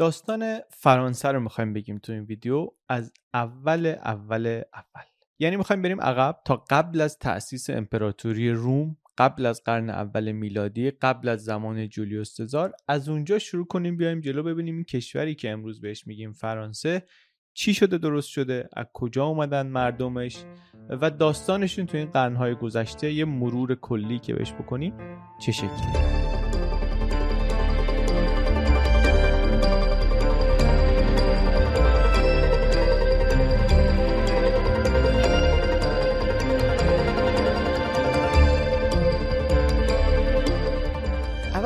داستان فرانسه رو می‌خوایم بگیم تو این ویدیو از اول اول اول. یعنی می‌خوایم بریم عقب تا قبل از تأسیس امپراتوری روم قبل از قرن اول میلادی قبل از زمان جولیوس سزار از اونجا شروع کنیم بیایم جلو ببینیم این کشوری که امروز بهش میگیم فرانسه چی شده درست شده از کجا اومدن مردمش و داستانشون تو این قرنهای گذشته یه مرور کلی که بهش بکنیم چه شکلی؟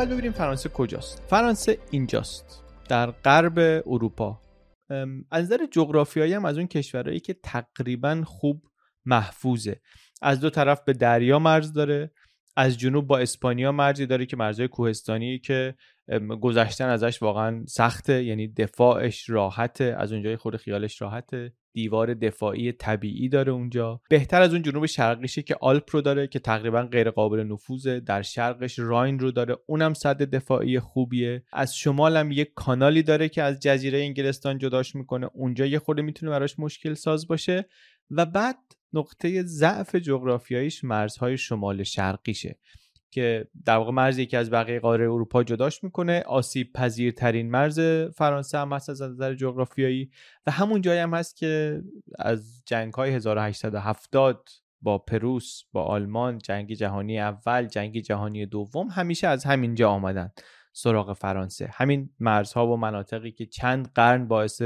اول ببینیم فرانسه کجاست. فرانسه اینجاست در غرب اروپا. از نظر جغرافیایی هم از اون کشورهایی که تقریبا خوب محفوظه. از دو طرف به دریا مرز داره. از جنوب با اسپانیا مرزی داره که مرزهای کوهستانی که گذشتن ازش واقعا سخته. یعنی دفاعش راحته از اونجای خود خیالش راحته. دیوار دفاعی طبیعی داره اونجا. بهتر از اون جنوب شرقیشه که آلپ رو داره که تقریبا غیر قابل نفوذه. در شرقش راین رو داره. اونم صد دفاعی خوبیه. از شمال هم یک کانالی داره که از جزیره انگلستان جداش می‌کنه. اونجا یه خورده می‌تونه براش مشکل ساز باشه. و بعد نقطه ضعف جغرافیاییش مرزهای شمال شرقیشه که در واقع مرز یکی از بقیه قاره اروپا جداش می‌کنه. آسیب پذیرترین مرز فرانسه هم هست از نظر جغرافیایی و همون جایی هم هست که از جنگ های 1870 با پروس با آلمان جنگ جهانی اول جنگ جهانی دوم همیشه از همینجا آمدن سراغ فرانسه. همین مرزها و مناطقی که چند قرن باعث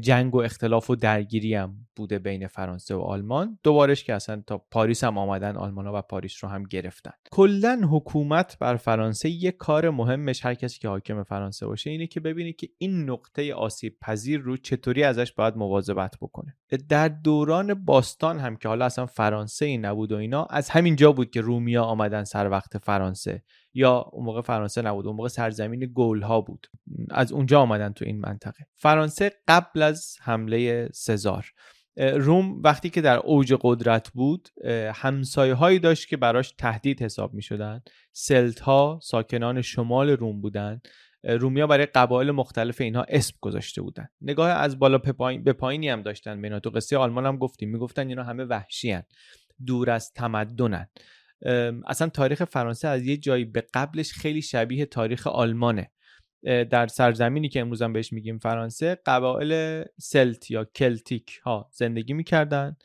جنگ و اختلاف و درگیری هم بوده بین فرانسه و آلمان. دوبارش که اصلا تا پاریس هم آمدن آلمان ها و پاریس رو هم گرفتن. کلا حکومت بر فرانسه یه کار مهمش هر کسی که حاکم فرانسه باشه اینه که ببینه که این نقطه آسیب پذیر رو چطوری ازش باید مواظبت بکنه. در دوران باستان هم که حالا اصلا فرانسه ای نبود و اینا از همین جا بود که رومیا آمدن سر وقت فرانسه. یا اون موقع فرانسه نبود اون موقع سرزمین گول ها بود. از اونجا آمدن تو این منطقه. فرانسه قبل از حمله سزار. روم وقتی که در اوج قدرت بود همسایه هایی داشت که براش تهدید حساب می شدن سلت ها ساکنان شمال روم بودن. رومیا برای قبایل مختلف اینها اسم گذاشته بودن. نگاه از بالا به پایینی هم داشتن به تو قصه آلمان هم گفتیم. می‌گفتن اینا همه وحشی هن. دور از تمدنن اصلا تاریخ فرانسه از یه جایی به قبلش خیلی شبیه تاریخ آلمانه. در سرزمینی که امروز هم بهش میگیم فرانسه قبایل سلت یا کلتیک ها زندگی می‌کردن.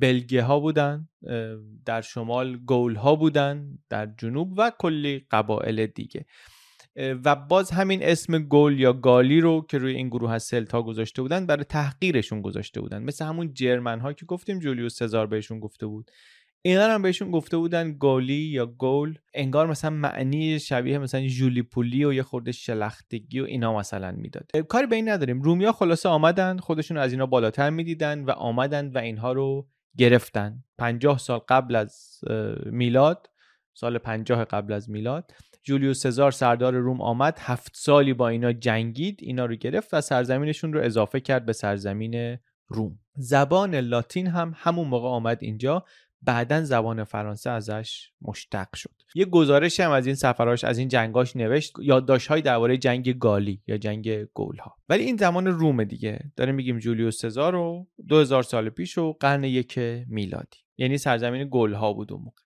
بلگه ها بودن در شمال گول ها بودن در جنوب و کلی قبایل دیگه. و باز همین اسم گل یا گالی رو که روی این گروه از سلت ها گذاشته بودن برای تحقیرشون گذاشته بودن. مثل همون جرمن ها که گفتیم جولیوس سزار بهشون گفته بود. اینا هم بهشون گفته بودن گالی یا گول. انگار مثلا معنی شبیه مثلا جولی پولی و یه خورده شلختگی و اینا مثلا می‌داد. کاری به این نداریم. رومیا خلاصه آمدن خودشون از اینا بالاتر می‌دیدن و آمدن و اینها رو گرفتن. پنجاه سال قبل از میلاد سال پنجاه قبل از میلاد جولیوس سزار سردار روم آمد هفت سالی با اینا جنگید اینا رو گرفت و سرزمینشون رو اضافه کرد به سرزمین روم. زبان لاتین هم همون موقع آمد اینجا. بعدا زبان فرانسه ازش مشتق شد. یه گزارش هم از این سفراش از این جنگاش نوشت یادداشت‌های درباره جنگ گالی یا جنگ گولها ولی این زمان روم دیگه. داریم میگیم جولیوس سزار رو 2000 سال پیش و قرن یک میلادی. یعنی سرزمین گولها بود اون موقع.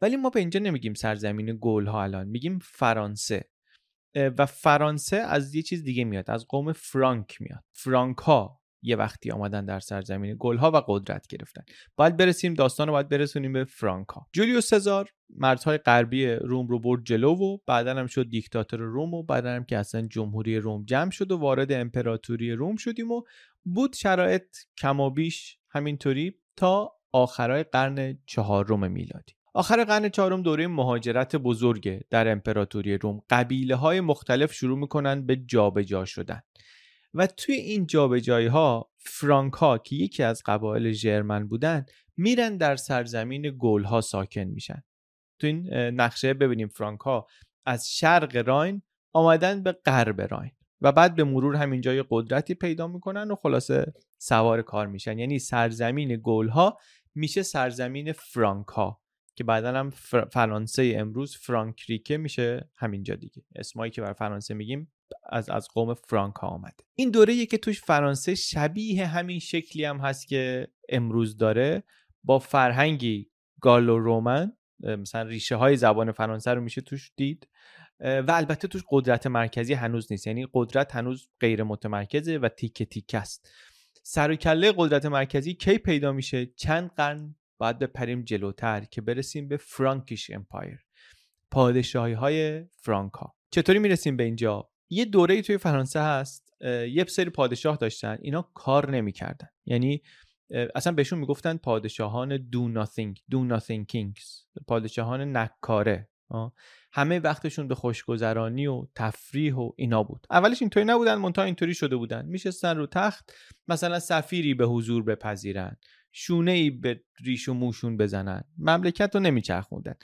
ولی ما به اینجا نمیگیم سرزمین گولها الان. میگیم فرانسه. و فرانسه از یه چیز دیگه میاد. از قوم فرانک میاد. فرانک ها یه وقتی آمدن در سرزمین گلها و قدرت گرفتن. باید برسیم داستان رو باید برسونیم به فرانکا. جولیوس سزار مردهای غربی روم رو برد جلو و بعدا هم شد دیکتاتور روم و بعدا هم که اصلا جمهوری روم جمع شد و وارد امپراتوری روم شدیم و بود شرایط کم و بیش همینطوری تا آخرای قرن چهارم میلادی. آخر قرن چهارم دوره مهاجرت بزرگه در امپراتوری روم. قبیله های مختلف شروع می‌کنن به جابجا شدن. و توی این جابجایی ها فرانک ها که یکی از قبایل ژرمن بودن میرن در سرزمین گول ها ساکن میشن. تو این نقشه ببینیم فرانک ها از شرق راین آمدن به غرب راین و بعد به مرور همین جای قدرتی پیدا می‌کنن و خلاصه سوار کار میشن. یعنی سرزمین گول ها میشه سرزمین فرانک ها که بعدا هم فرانسه امروز فرانکریکه میشه همینجا دیگه. اسمایی که بر فرانسه میگیم از از قوم فرانکا آمده این دوره که توش فرانسه شبیه همین شکلی هم هست که امروز داره با فرهنگی گالو رومن مثلا ریشه های زبان فرانسه رو میشه توش دید و البته توش قدرت مرکزی هنوز نیست. یعنی قدرت هنوز غیر متمرکزه و تیکه تیکه است. سر و کله قدرت مرکزی کی پیدا میشه؟ چند قرن بعد بپریم جلوتر که برسیم به فرانکیش امپایر. پادشاهی های فرانکا چطوری می‌رسیم به اینجا؟ یه دوره توی فرانسه هست یه سری پادشاه داشتن اینا کار نمی‌کردن. یعنی اصلا بهشون می‌گفتن پادشاهان do nothing do nothing kings پادشاهان نکاره. همه وقتشون به خوشگذرانی و تفریح و اینا بود. اولش اینطوری نبودن منتها اینطوری شده بودن. میشستن رو تخت مثلا سفیری به حضور بپذیرن. شونه ای به ریش و موشون بزنن. مملکت رو نمیچرخوندن.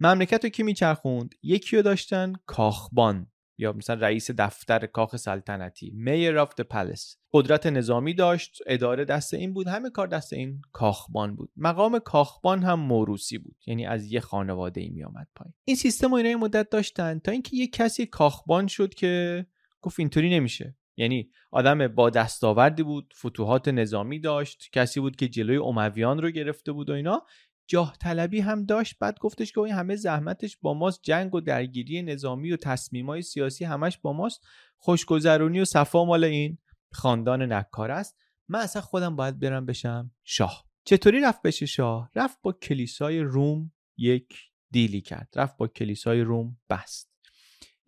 مملکت رو کی میچرخوند؟ یکی رو داشتن کاخبان یا مثلا رئیس دفتر کاخ سلطنتی میر د پلس قدرت نظامی داشت اداره دست این بود همه کار دست این کاخبان بود. مقام کاخبان هم موروسی بود یعنی از یه خانواده ای می آمد پایین. این سیستم و اینا مدت داشتن تا اینکه یه کسی کاخبان شد که گفت اینطوری نمیشه. یعنی آدم با دستاوردی بود فتوحات نظامی داشت کسی بود که جلوی امویان رو گرفته بود و اینا. جاه طلبی هم داشت بعد گفتش که این همه زحمتش با ماست جنگ و درگیری نظامی و تصمیمای سیاسی همش با ماست. خوشگذرونی و صفا مال این خاندان نکار است. من اصلا خودم باید برم بشم شاه. چطوری رفت بشه شاه؟ رفت با کلیسای روم یک دیلی کرد. رفت با کلیسای روم بست.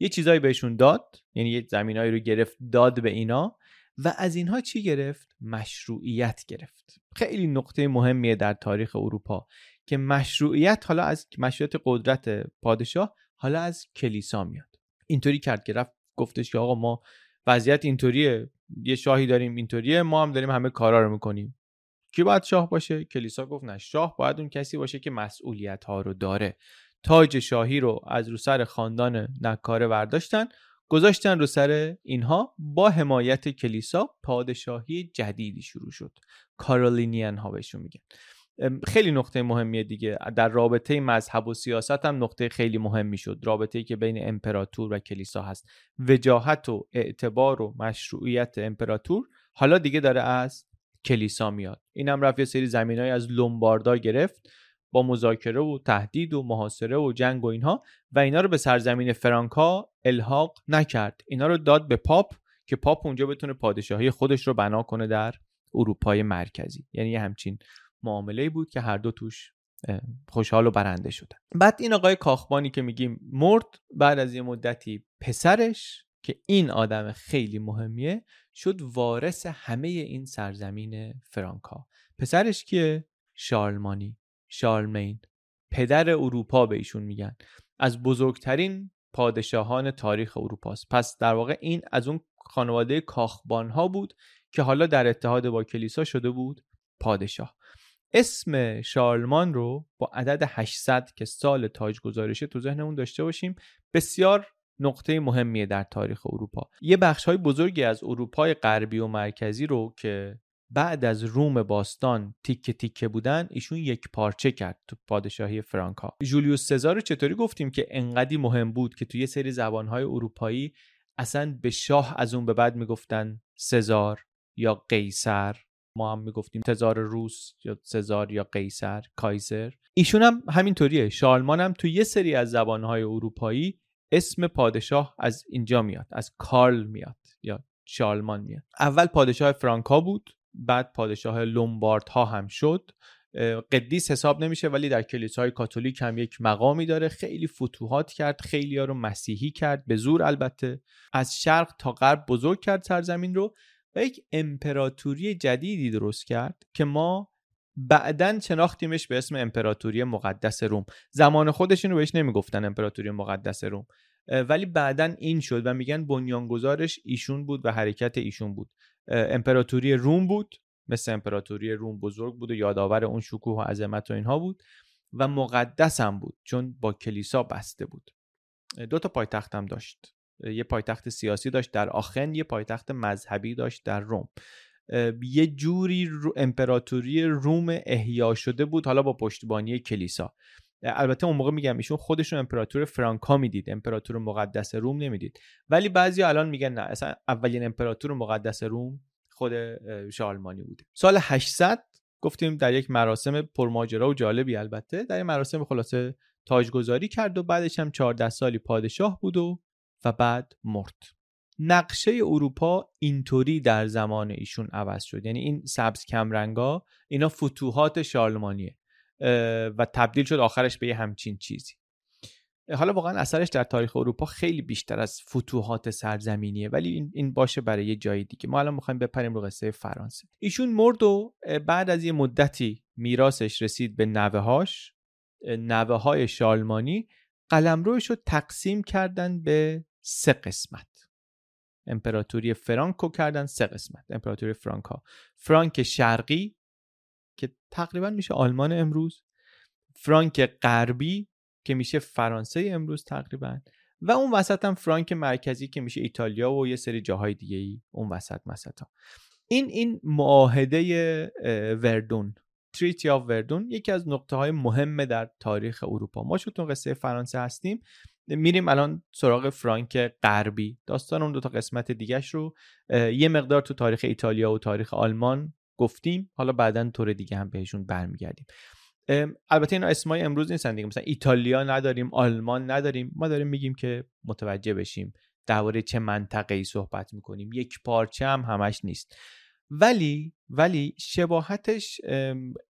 یه چیزایی بهشون داد یعنی یه زمینایی رو گرفت داد به اینا و از اینها چی گرفت؟ مشروعیت گرفت. خیلی نقطه مهمیه در تاریخ اروپا که مشروعیت حالا از مشروعیت قدرت پادشاه حالا از کلیسا میاد. اینطوری کرد که رفت گفتش که آقا ما وضعیت اینطوریه یه شاهی داریم اینطوریه ما هم داریم همه کارا رو می‌کنیم. کی باید شاه باشه؟ کلیسا گفت نه شاه باید اون کسی باشه که مسئولیت ها رو داره. تاج شاهی رو از رو سر خاندان نکاره برداشتن گذاشتن رو سر اینها با حمایت کلیسا پادشاهی جدیدی شروع شد. کارولینیان ها بهشون میگن. خیلی نقطه مهمیه دیگه. در رابطه مذهب و سیاست هم نقطه خیلی مهمی شد. رابطه ای که بین امپراتور و کلیسا هست. وجاهت و اعتبار و مشروعیت امپراتور حالا دیگه داره از کلیسا میاد. اینم رفت یه سری زمینای از لومباردا گرفت. با مذاکره و تهدید و محاصره و جنگ و اینها و اینا رو به سرزمین فرانکا الحاق نکرد. اینا رو داد به پاپ که پاپ اونجا بتونه پادشاهی خودش رو بنا کنه در اروپای مرکزی. یعنی یه همچین معامله بود که هر دو توش خوشحال و برنده شدن. بعد این آقای کاخبانی که میگیم مرد بعد از یه مدتی پسرش که این آدم خیلی مهمیه شد وارث همه این سرزمین فرانکا. پسرش که شارلمانی. شارلمین. پدر اروپا به ایشون میگن. از بزرگترین پادشاهان تاریخ اروپاست. پس در واقع این از اون خانواده کاخبان ها بود که حالا در اتحاد با کلیسا شده بود پادشاه. اسم شارلمان رو با عدد 800 که سال تاج گذارشه تو ذهنمون داشته باشیم بسیار نقطه مهمیه در تاریخ اروپا. یه بخش های بزرگی از اروپای غربی و مرکزی رو که بعد از روم باستان تیکه تیکه بودن ایشون یک پارچه کرد تو پادشاهی فرانکا. جولیوس سزار چطوری گفتیم که انقدی مهم بود که تو یه سری زبانهای اروپایی اصلا به شاه از اون به بعد می‌گفتن سزار یا قیصر؟ ما هم می‌گفتیم تزار روس یا سزار یا قیصر کایزر. ایشون هم همینطوریه. شارلمان هم تو یه سری از زبانهای اروپایی اسم پادشاه از اینجا میاد از کارل میاد یا شارلمان میاد. اول پادشاه فرانکا بود بعد پادشاه لومبارد ها هم شد. قدیس حساب نمیشه ولی در کلیسای کاتولیک هم یک مقامی داره. خیلی فتوحات کرد خیلی ها رو مسیحی کرد به زور البته. از شرق تا غرب بزرگ کرد سرزمین رو و یک امپراتوری جدیدی درست کرد که ما بعدا شناختیمش به اسم امپراتوری مقدس روم. زمان خودشون رو بهش نمی‌گفتن امپراتوری مقدس روم. ولی بعدا این شد و میگن بنیانگذارش ایشون بود و حرکت ایشون بود. امپراتوری روم بود. مثل امپراتوری روم بزرگ بود و یادآور اون شکوه و عظمت و اینها بود و مقدس هم بود چون با کلیسا بسته بود. دو تا پایتخت هم داشت. یه پایتخت سیاسی داشت در آخن یه پایتخت مذهبی داشت در روم. یه جوری امپراتوری روم احیا شده بود حالا با پشتیبانی کلیسا. البته اون موقع میگم ایشون خودشون امپراتور فرانکا می‌دید امپراتور مقدس روم نمی‌دید. ولی بعضی الان میگن نه اصلا اولین امپراتور مقدس روم خود شالمانی بوده. سال 800 گفتیم در یک مراسم پرماجرا و جالبی البته در یک مراسم خلاصه تاجگذاری کرد و بعدش هم 14 سالی پادشاه بود و و بعد مرد. نقشه اروپا اینطوری در زمان ایشون عوض شد. یعنی این سبز کمرنگا اینا فتوحات شارلمانیه و تبدیل شد آخرش به یه همچین چیزی. حالا واقعا اثرش در تاریخ اروپا خیلی بیشتر از فتوحات سرزمینیه ولی این باشه برای یه جای دیگه. ما الان می‌خوایم بپریم رو قصه فرانسه. ایشون مرد و بعد از یه مدتی میراثش رسید به نوههاش نوه های شالمانی. قلمروش رو تقسیم کردن به سه قسمت. امپراتوری فرانکو کردن سه قسمت. امپراتوری فرانکا. فرانک شرقی که تقریبا میشه آلمان امروز فرانک غربی که میشه فرانسه امروز تقریبا و اون وسط هم فرانک مرکزی که میشه ایتالیا و یه سری جاهای دیگه ای اون وسط مسطا این این معاهده وردون تریتی آف وردون یکی از نقطه های مهم در تاریخ اروپا. ما چون قصه فرانسه هستیم میریم الان سراغ فرانک غربی. داستان اون دو تا قسمت دیگهش رو یه مقدار تو تاریخ ایتالیا و تاریخ آلمان گفتیم حالا بعدا طور دیگه هم بهشون برمیگردیم. البته اینا اسمای امروز نیستن دیگه. مثلا ایتالیا نداریم آلمان نداریم. ما داریم میگیم که متوجه بشیم درباره چه منطقه ای صحبت می‌کنیم. یک پارچه هم همش نیست. ولی ولی شباهتش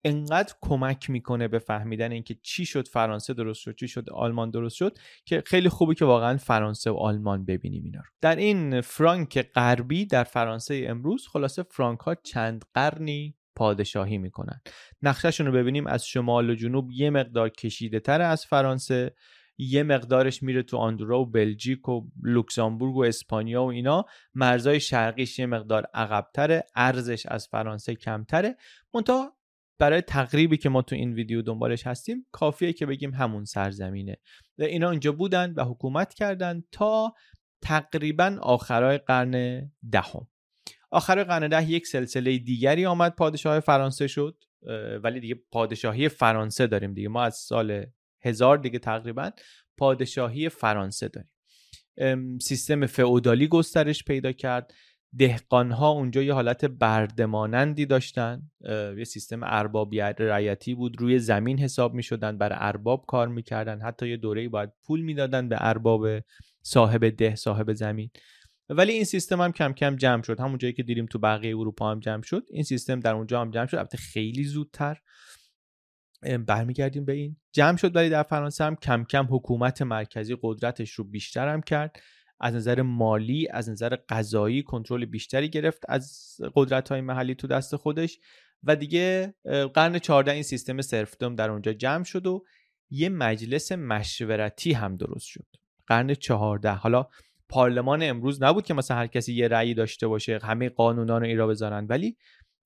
انقدر کمک می‌کنه به فهمیدن اینکه چی شد فرانسه درست شد چی شد آلمان درست شد که خیلی خوبه که واقعا فرانسه و آلمان ببینیم اینا رو. در این فرانک غربی در فرانسه امروز خلاصه فرانک ها چند قرنی پادشاهی می‌کنن. نقشهشون رو ببینیم از شمال و جنوب یه مقدار کشیده تر از فرانسه. یه مقدارش میره تو آندورا و بلژیک و لوکزامبورگ و اسپانیا و اینا. مرزای شرقیش یه مقدار عقبتره ارزش از فرانسه کمتره. منتها برای تقریبی که ما تو این ویدیو دنبالش هستیم کافیه که بگیم همون سرزمینه. اینا اینجا بودن و حکومت کردن تا تقریبا آخرای قرن دهم. آخر قرن ده یک سلسله دیگری آمد پادشاه فرانسه شد. ولی دیگه پادشاهی فرانسه داریم دیگه. ما از سال هزار دیگه تقریبا پادشاهی فرانسه داریم. سیستم فئودالی گسترش پیدا کرد. دهقانها اونجا یه حالت بردمانندی داشتن. یه سیستم اربابی رعیتی بود. روی زمین حساب می شدن برای ارباب کار می‌کردن. حتی یه دوره باید پول می‌دادن به ارباب صاحب ده صاحب زمین. ولی این سیستم هم کم کم جمع شد. همون جایی که دیدیم تو بقیه اروپا هم جمع شد. این سیستم در اونجا هم جمع شد. البته خیلی زودتر. برمیگردیم به این. جمع شد ولی در فرانسه هم کم کم حکومت مرکزی قدرتش رو بیشتر هم کرد. از نظر مالی از نظر قضایی کنترل بیشتری گرفت از قدرت های محلی تو دست خودش و دیگه قرن 14 این سیستم سرفدوم در اونجا جمع شد و یه مجلس مشورتی هم درست شد. قرن 14 حالا پارلمان امروز نبود که مثلا هر کسی یه رأی داشته باشه همه قانونان رو ایرا بذارن ولی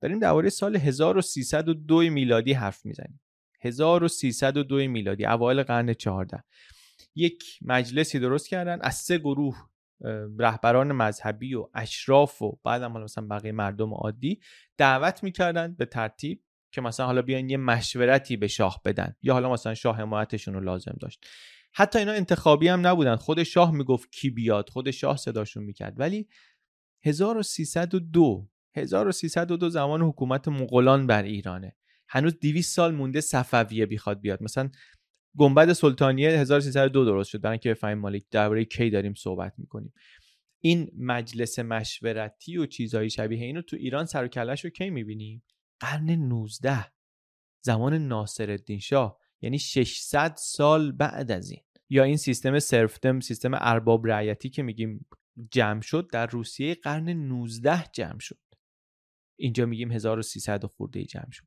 داریم درباره سال 1302 میلادی حرف می‌زنیم. 1302 میلادی اوایل قرن 14 یک مجلسی درست کردن از سه گروه رهبران مذهبی و اشراف و بعد هم مثلا بقیه مردم عادی دعوت می‌کردن به ترتیب که مثلا حالا بیان یه مشورتی به شاه بدن یا حالا مثلا شاه حمایتشون رو لازم داشت. حتی اینا انتخابی هم نبودن. خود شاه می‌گفت کی بیاد خود شاه صداشون می‌کرد. ولی 1302 1302 زمان حکومت مغولان بر ایرانه. هنوز 200 سال مونده صفویه بیخواد بیاد. مثلا گنبد سلطانیه 1302 درست شد. برای اینکه بفهمیم مالک درباره کی داریم صحبت می‌کنیم. این مجلس مشورتی و چیزهای شبیه اینو تو ایران سر و کلش کی می‌بینیم قرن 19 زمان ناصر الدین شاه. یعنی 600 سال بعد از این. یا این سیستم سرفتم سیستم ارباب رعیتی که میگیم جمع شد در روسیه قرن 19 جمع شد. اینجا میگیم 1300 خورده جمع شد.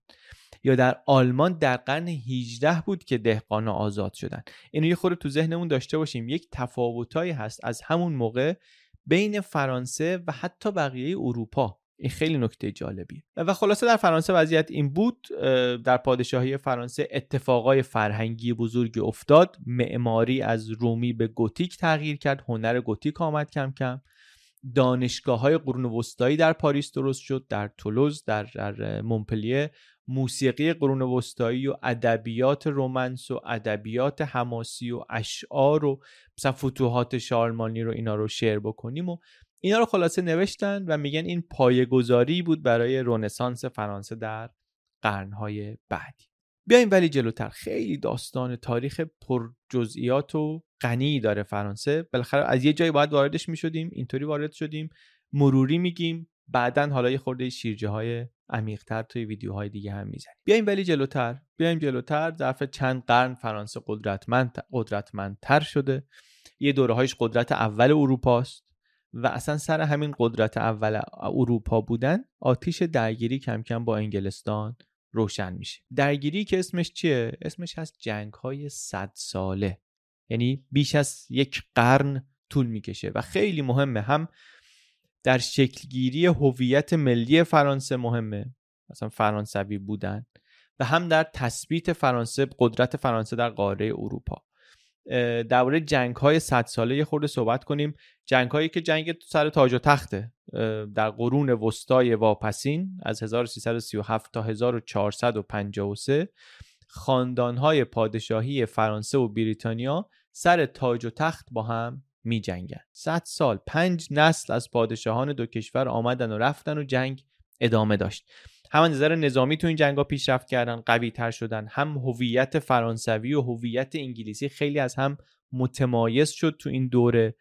یا در آلمان در قرن 18 بود که دهقانا آزاد شدن. اینو یه خورده تو ذهنمون داشته باشیم. یک تفاوتایی هست از همون موقع بین فرانسه و حتی بقیه اروپا. این خیلی نکته جالبیه. و خلاصه در فرانسه وضعیت این بود در پادشاهی فرانسه اتفاقای فرهنگی بزرگی افتاد. معماری از رومی به گوتیک تغییر کرد هنر گوتیک آمد کم کم. دانشگاه های قرون وسطایی در پاریس درست شد در تولوز در, در مونپلیه موسیقی قرون وسطایی و ادبیات رومنس و ادبیات حماسی و اشعار و مثلا فتوحات شارلمانی رو اینا رو شعر بکنیم و اینا رو خلاصه نوشتن و میگن این پایه‌گذاری بود برای رنسانس فرانسه در قرنهای بعدی. بیایم ولی جلوتر. خیلی داستان تاریخ پر جزئیات و غنی داره فرانسه. بالاخره از یه جایی باید واردش می‌شدیم اینطوری وارد شدیم. مروری میگیم. بعدا حالا یه خورده شیرجه های عمیقتر توی ویدیوهای دیگه هم می‌زنیم. بیایم ولی جلوتر. بیایم جلوتر. ظرف چند قرن فرانسه قدرتمند قدرتمندتر شده. یه دوره قدرت اول اروپاست و اصلا سر همین قدرت اول اروپا بودن آتیش درگیری کم کم با انگلستان روشن میشه. درگیری که اسمش چیه؟ اسمش هست جنگ های صد ساله. یعنی بیش از یک قرن طول می‌کشه و خیلی مهمه. هم در شکلگیری هویت ملی فرانسه مهمه. مثلا فرانسوی بودن. و هم در تثبیت فرانسه قدرت فرانسه در قاره اروپا. درباره جنگ های صد ساله یه خورده صحبت کنیم. جنگ هایی که جنگ سر تاج و تخته. در قرون وسطای واپسین از 1337 تا 1453 خاندان های پادشاهی فرانسه و بریتانیا سر تاج و تخت با هم می جنگن 100 سال پنج نسل از پادشاهان دو کشور آمدن و رفتن و جنگ ادامه داشت. هم نظر نظامی تو این جنگا پیشرفت کردن قوی تر شدن. هم هویت فرانسوی و هویت انگلیسی خیلی از هم متمایز شد تو این دوره.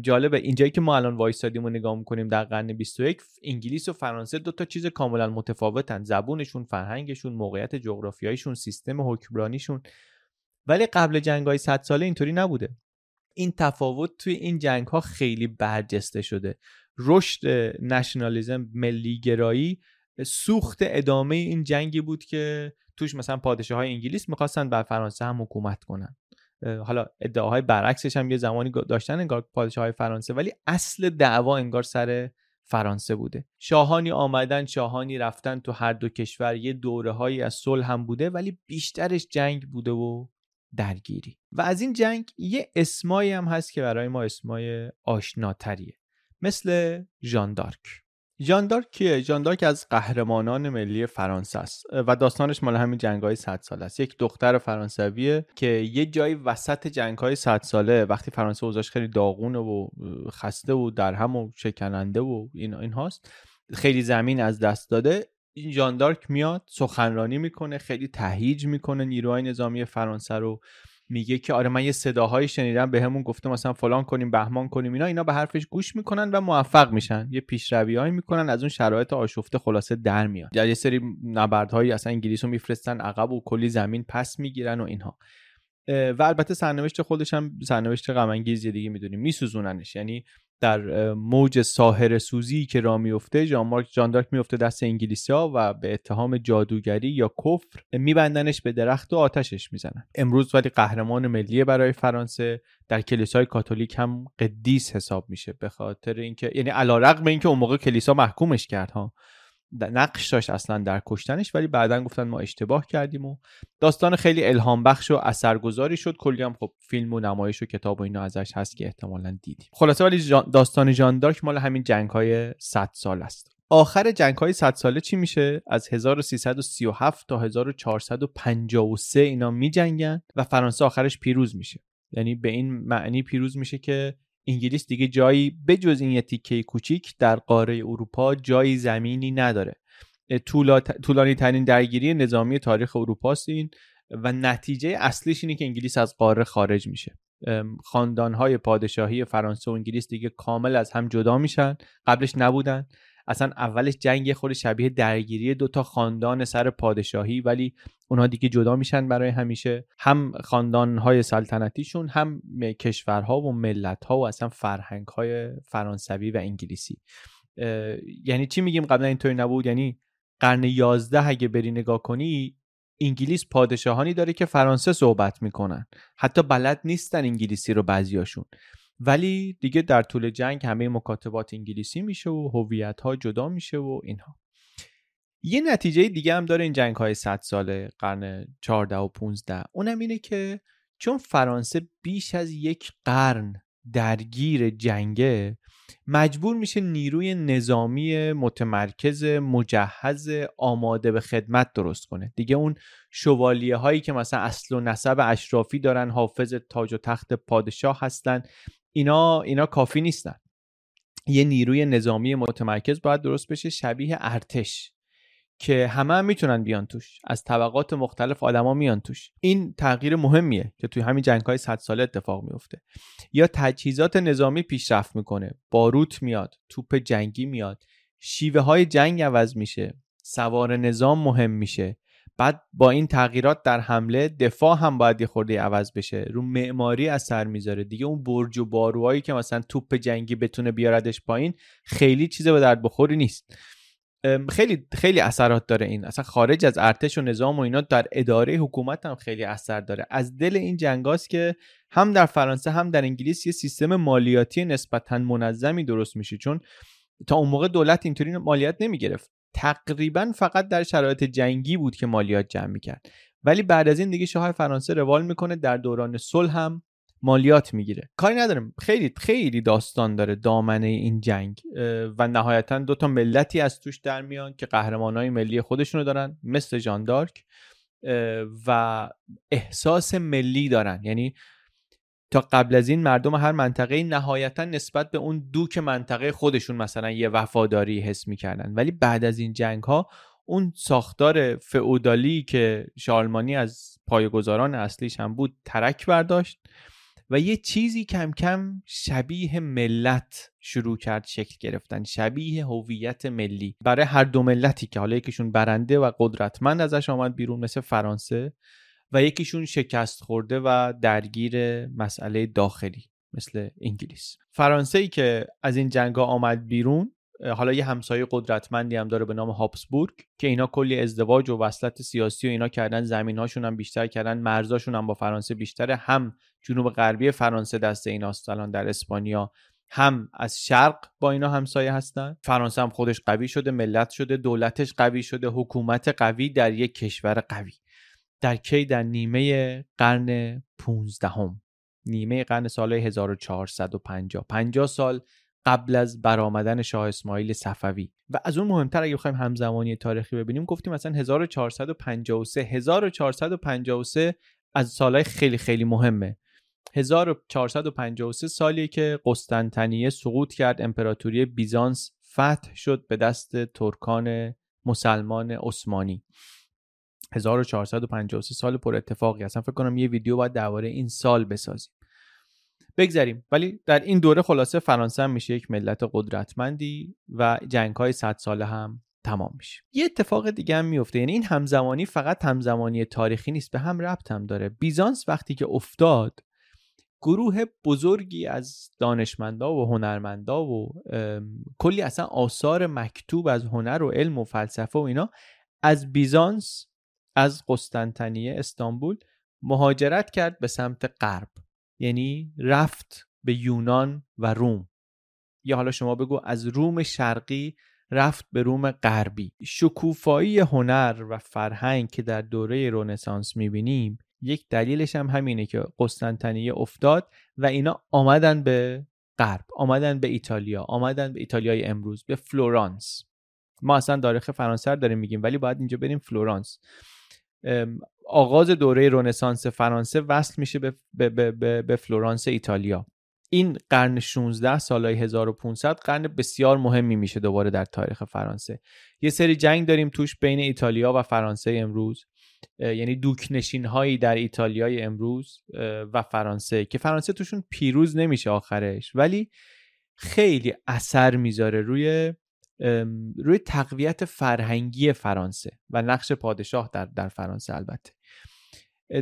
جالبه. اینجایی که ما الان وایسادیم و نگاه می‌کنیم در قرن 21 انگلیس و فرانسه دو تا چیز کاملا متفاوتن. زبونشون فرهنگشون موقعیت جغرافیاییشون سیستم حکمرانیشون. ولی قبل جنگ های 100 ساله اینطوری نبوده. این تفاوت توی این جنگ ها خیلی برجسته شده. رشد نشنالیزم ملیگرایی سوخت ادامه این جنگی بود که توش مثلا پادشاه های انگلیس می‌خواستن بر فرانسه هم حکومت کنن. حالا ادعاهای برعکسش هم یه زمانی داشتن انگار پادشاه های فرانسه ولی اصل دعوا انگار سر فرانسه بوده. شاهانی آمدن شاهانی رفتن تو هر دو کشور یه دوره هایی از صلح هم بوده ولی بیشترش جنگ بوده و درگیری. و از این جنگ یه اسمایی هم هست که برای ما اسمای آشناتریه. مثل ژاندارک ژاندارک کیه؟ ژاندارک از قهرمانان ملی فرانسه است و داستانش مال همین جنگ‌های 100 ساله است. یک دختر فرانسویه که یه جایی وسط جنگ‌های 100 ساله وقتی فرانسه اوضاعش خیلی داغونه و خسته و درهم و شکننده و این این خیلی زمین از دست داده. این ژاندارک میاد سخنرانی می‌کنه خیلی تهیج می‌کنه نیروهای نظامی فرانسه رو. میگه که آره من یه صداهایی شنیدم به همون گفته مثلا فلان کنیم بهمان کنیم اینا اینا به حرفش گوش می‌کنن و موفق میشن. یه پیشروی می‌کنن از اون شرایط آشفته خلاصه در میاد. یه سری نبردهایی اصلا انگلیس رو میفرستن عقب و کلی زمین پس می‌گیرن و اینها. و البته سرنوشت خودش هم سرنوشت غم دیگه می‌دونیم میسوزوننش. یعنی در موج ساهر سوزی که را میفته جان مارک جاندارک میفته دست انگلیسی ها و به اتهام جادوگری یا کفر میبندنش به درخت و آتشش می‌زنن. امروز ولی قهرمان ملی برای فرانسه در کلیسای کاتولیک هم قدیس حساب میشه به خاطر اینکه یعنی علیرغم اینکه اون موقع کلیسا محکومش کرد ها. نقش داشت اصلا در کشتنش ولی بعدا گفتن ما اشتباه کردیم و داستان خیلی الهام بخش و اثرگذاری شد. کلی هم خب فیلم و نمایش و کتاب و اینا ازش هست که احتمالا دیدیم. خلاصه ولی داستان جان دارک مال همین جنگ های 100 سال است. آخر جنگ های 100 ساله چی میشه؟ از 1337 تا 1453 اینا میجنگن و فرانسه آخرش پیروز میشه. یعنی به این معنی پیروز میشه که انگلیس دیگه جایی بجز این یه تیکه کوچیک در قاره اروپا جایی زمینی نداره. طولانی ترین درگیری نظامی تاریخ اروپا این و نتیجه اصلیش اینه که انگلیس از قاره خارج میشه. خاندانهای پادشاهی فرانسه و انگلیس دیگه کامل از هم جدا میشن. قبلش نبودن. اصلا اولش جنگ خود شبیه درگیری دو تا خاندان سر پادشاهی ولی اونها دیگه جدا میشن برای همیشه. هم خاندان سلطنتیشون هم کشورها و ملتها و اصلا فرهنگ های فرانسوی و انگلیسی. یعنی چی میگیم قبلا اینطوری نبود؟ یعنی قرن 11 اگه بری نگاه کنی انگلیس پادشاهانی داره که فرانسه صحبت می‌کنن. حتی بلد نیستن انگلیسی رو بعضیاشون. ولی دیگه در طول جنگ همه مکاتبات انگلیسی میشه و هویت ها جدا میشه و اینها. یه نتیجه دیگه هم داره این جنگ های 100 ساله قرن 14 و 15 اونم اینه که چون فرانسه بیش از یک قرن درگیر جنگه مجبور میشه نیروی نظامی متمرکز مجهز آماده به خدمت درست کنه. دیگه اون شوالیه هایی که مثلا اصل و نسب اشرافی دارن حافظ تاج و تخت پادشاه هستن اینا اینا کافی نیستن. یه نیروی نظامی متمرکز باید درست بشه شبیه ارتش. که همه هم می‌تونن بیان توش. از طبقات مختلف آدما میان توش. این تغییر مهمیه که توی همین جنگ های 100 ساله اتفاق میفته یا تجهیزات نظامی پیشرفت می‌کنه. باروت میاد توپ جنگی میاد. شیوه های جنگ عوض میشه. سوار نظام مهم میشه. بعد با این تغییرات در حمله دفاع هم باید یه خورده عوض بشه. رو معماری اثر می‌ذاره. دیگه اون برج و باروهایی که مثلا توپ جنگی بتونه بیاردش پایین خیلی چیز به درد بخوری نیست. خیلی خیلی اثرات داره این. اصلا خارج از ارتش و نظام و اینا در اداره حکومت هم خیلی اثر داره. از دل این جنگاست که هم در فرانسه هم در انگلیس یه سیستم مالیاتی نسبتا منظمی درست میشه. چون تا اون موقع دولت اینطوری مالیات نمی‌گرفت. تقریبا فقط در شرایط جنگی بود که مالیات جمع می‌کرد. ولی بعد از این دیگه شاه فرانسه روال می‌کنه. در دوران صلح هم مالیات می‌گیره. کاری ندارم. خیلی خیلی داستان داره دامنه این جنگ و نهایتا دو تا ملتی از توش در میان که قهرمانای ملی خودشونو دارن مثل جان دارک و احساس ملی دارن. یعنی تا قبل از این مردم هر منطقه نهایتا نسبت به اون دوک منطقه خودشون مثلا یه وفاداری حس می‌کردن. ولی بعد از این جنگ ها اون ساختار فئودالی که شالمانی از پایگزاران اصلیش هم بود ترک برداشت. و یه چیزی کم کم شبیه ملت شروع کرد شکل گرفتن شبیه هویت ملی. برای هر دو ملتی که حالا یکیشون برنده و قدرتمند ازش آمد بیرون مثل فرانسه و یکیشون شکست خورده و درگیر مسئله داخلی مثل انگلیس. فرانسه ای که از این جنگ ها آمد بیرون حالا یه همسایه قدرتمندی هم داره به نام هابسبورگ که اینا کلی ازدواج و وصلت سیاسی و اینا کردن زمیناشون هم بیشتر کردن مرزاشون هم با فرانسه بیشتره. هم جنوب غربی فرانسه دست ایناست الان در اسپانیا. هم از شرق با اینا همسایه هستن. فرانسه هم خودش قوی شده ملت شده دولتش قوی شده حکومت قوی در یک کشور قوی. در کی؟ در نیمه قرن 15 هم. نیمه قرن سال 1450 50 سال قبل از برآمدن شاه اسماعیل صفوی. و از اون مهمتر اگه بخوایم همزمانی تاریخی ببینیم گفتیم مثلا 1453 1453 از سالهای خیلی خیلی مهمه. 1453 سالی که قسطنطنیه سقوط کرد امپراتوری بیزانس فتح شد به دست ترکان مسلمان عثمانی. 1453 سال پر اتفاقی. اصلا فکر کنم یه ویدیو باید درباره این سال بسازیم. بگذریم. ولی در این دوره خلاصه فرانسه هم میشه یک ملت قدرتمندی و جنگ های 100 ساله هم تمام میشه. یه اتفاق دیگه هم میفته. یعنی این همزمانی فقط همزمانی تاریخی نیست به هم ربط هم داره. بیزانس وقتی که افتاد گروه بزرگی از دانشمندا و هنرمندا و کلی اصلا آثار مکتوب از هنر و علم و فلسفه و اینا از بیزانس از قسطنطنیه استانبول مهاجرت کرد به سمت غرب. یعنی رفت به یونان و روم. یا حالا شما بگو از روم شرقی رفت به روم غربی. شکوفایی هنر و فرهنگ که در دوره رونسانس می‌بینیم یک دلیلش هم همینه که قسطنطنیه افتاد و اینا آمدن به غرب آمدن به ایتالیا آمدن به ایتالیای امروز به فلورانس. ما اصلا تاریخ فرانسه داریم میگیم ولی باید اینجا بریم فلورانس. آغاز دوره رونسانس فرانسه وصل میشه به, به, به, به فلورانس ایتالیا. این قرن 16 سالهای 1500 قرن بسیار مهمی میشه دوباره در تاریخ فرانسه. یه سری جنگ داریم توش بین ایتالیا و فرانسه امروز یعنی دوکنشین هایی در ایتالیای امروز و فرانسه که فرانسه توشون پیروز نمیشه آخرش ولی خیلی اثر می‌ذاره روی روی تقویت فرهنگی فرانسه و نقش پادشاه در, در فرانسه البته.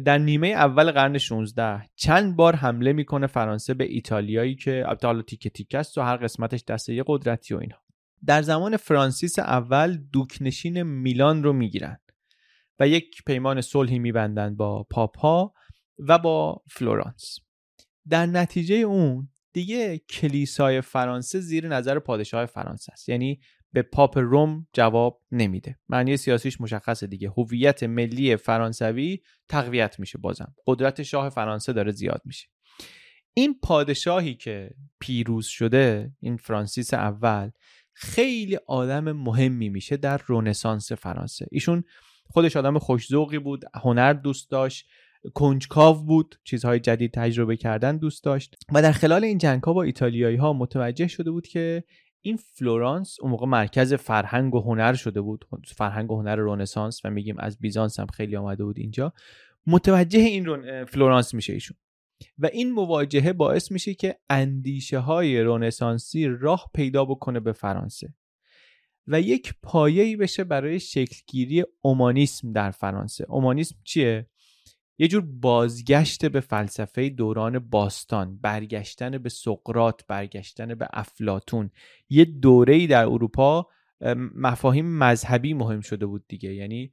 در نیمه اول قرن 16 چند بار حمله می‌کنه فرانسه به ایتالیایی که حالا تیکه تیکه است و هر قسمتش دسته یه قدرتی و اینا. در زمان فرانسیس اول دوکنشین میلان رو می‌گیرن و یک پیمان صلحی میبندند با پاپا و با فلورانس. در نتیجه اون دیگه کلیسای فرانسه زیر نظر پادشاه فرانسه است. یعنی به پاپ روم جواب نمیده. معنی سیاسیش مشخصه دیگه. هویت ملی فرانسوی تقویت میشه بازم. قدرت شاه فرانسه داره زیاد میشه. این پادشاهی که پیروز شده این فرانسیس اول خیلی آدم مهمی میشه در رونسانس فرانسه. ایشون خودش آدم خوشذوقی بود هنر دوست داشت. کنجکاو بود چیزهای جدید تجربه کردن دوست داشت. و در خلال این جنگ ها با ایتالیایی ها متوجه شده بود که این فلورانس اون موقع مرکز فرهنگ و هنر شده بود. فرهنگ و هنر رونسانس و میگیم از بیزانس هم خیلی آمده بود اینجا. متوجه این فلورانس میشه ایشون. و این مواجهه باعث میشه که اندیشه های رونسانسی راه پیدا بکنه به فرانسه. و یک پایه‌ای بشه برای شکلگیری اومانیسم در فرانسه. اومانیسم چیه؟ یه جور بازگشت به فلسفه دوران باستان برگشتن به سقرات برگشتن به افلاتون یه دوره‌ای در اروپا مفاهیم مذهبی مهم شده بود دیگه. یعنی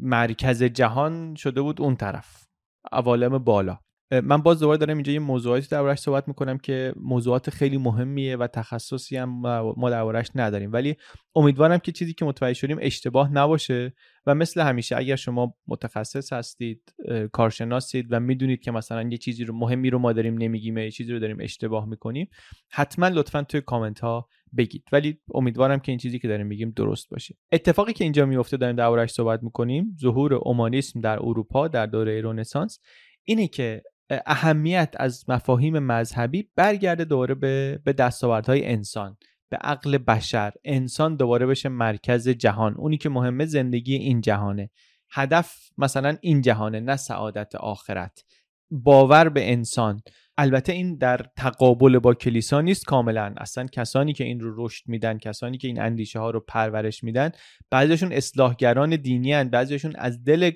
مرکز جهان شده بود اون طرف. عوالم بالا. من باز دوباره دارم اینجا یه موضوعاتی دربارش صحبت می‌کنم که موضوعات خیلی مهمیه و تخصصی هم ما دربارش نداریم. ولی امیدوارم که چیزی که متوجه شدیم اشتباه نباشه و مثل همیشه اگر شما متخصص هستید کارشناسید و می‌دونید که مثلا یه چیزی رو مهمی رو ما داریم نمیگیم یه چیزی رو داریم اشتباه می‌کنیم حتما لطفا توی کامنت ها بگید. ولی امیدوارم که این چیزی که داریم میگیم درست باشه. اتفاقی که اینجا میفته داریم دربارش صحبت می‌کنیم ظهور اومانیسم در اروپا در دوره رنسانس اینه که اهمیت از مفاهیم مذهبی برگرده دوباره به, به دستاوردهای انسان به عقل بشر. انسان دوباره بشه مرکز جهان. اونی که مهمه زندگی این جهانه. هدف مثلا این جهانه نه سعادت آخرت. باور به انسان. البته این در تقابل با کلیسا نیست کاملا. اصلا کسانی که این رو رشد میدن کسانی که این اندیشه ها رو پرورش میدن بعضیشون اصلاحگران دینی هن. بعضیشون از دل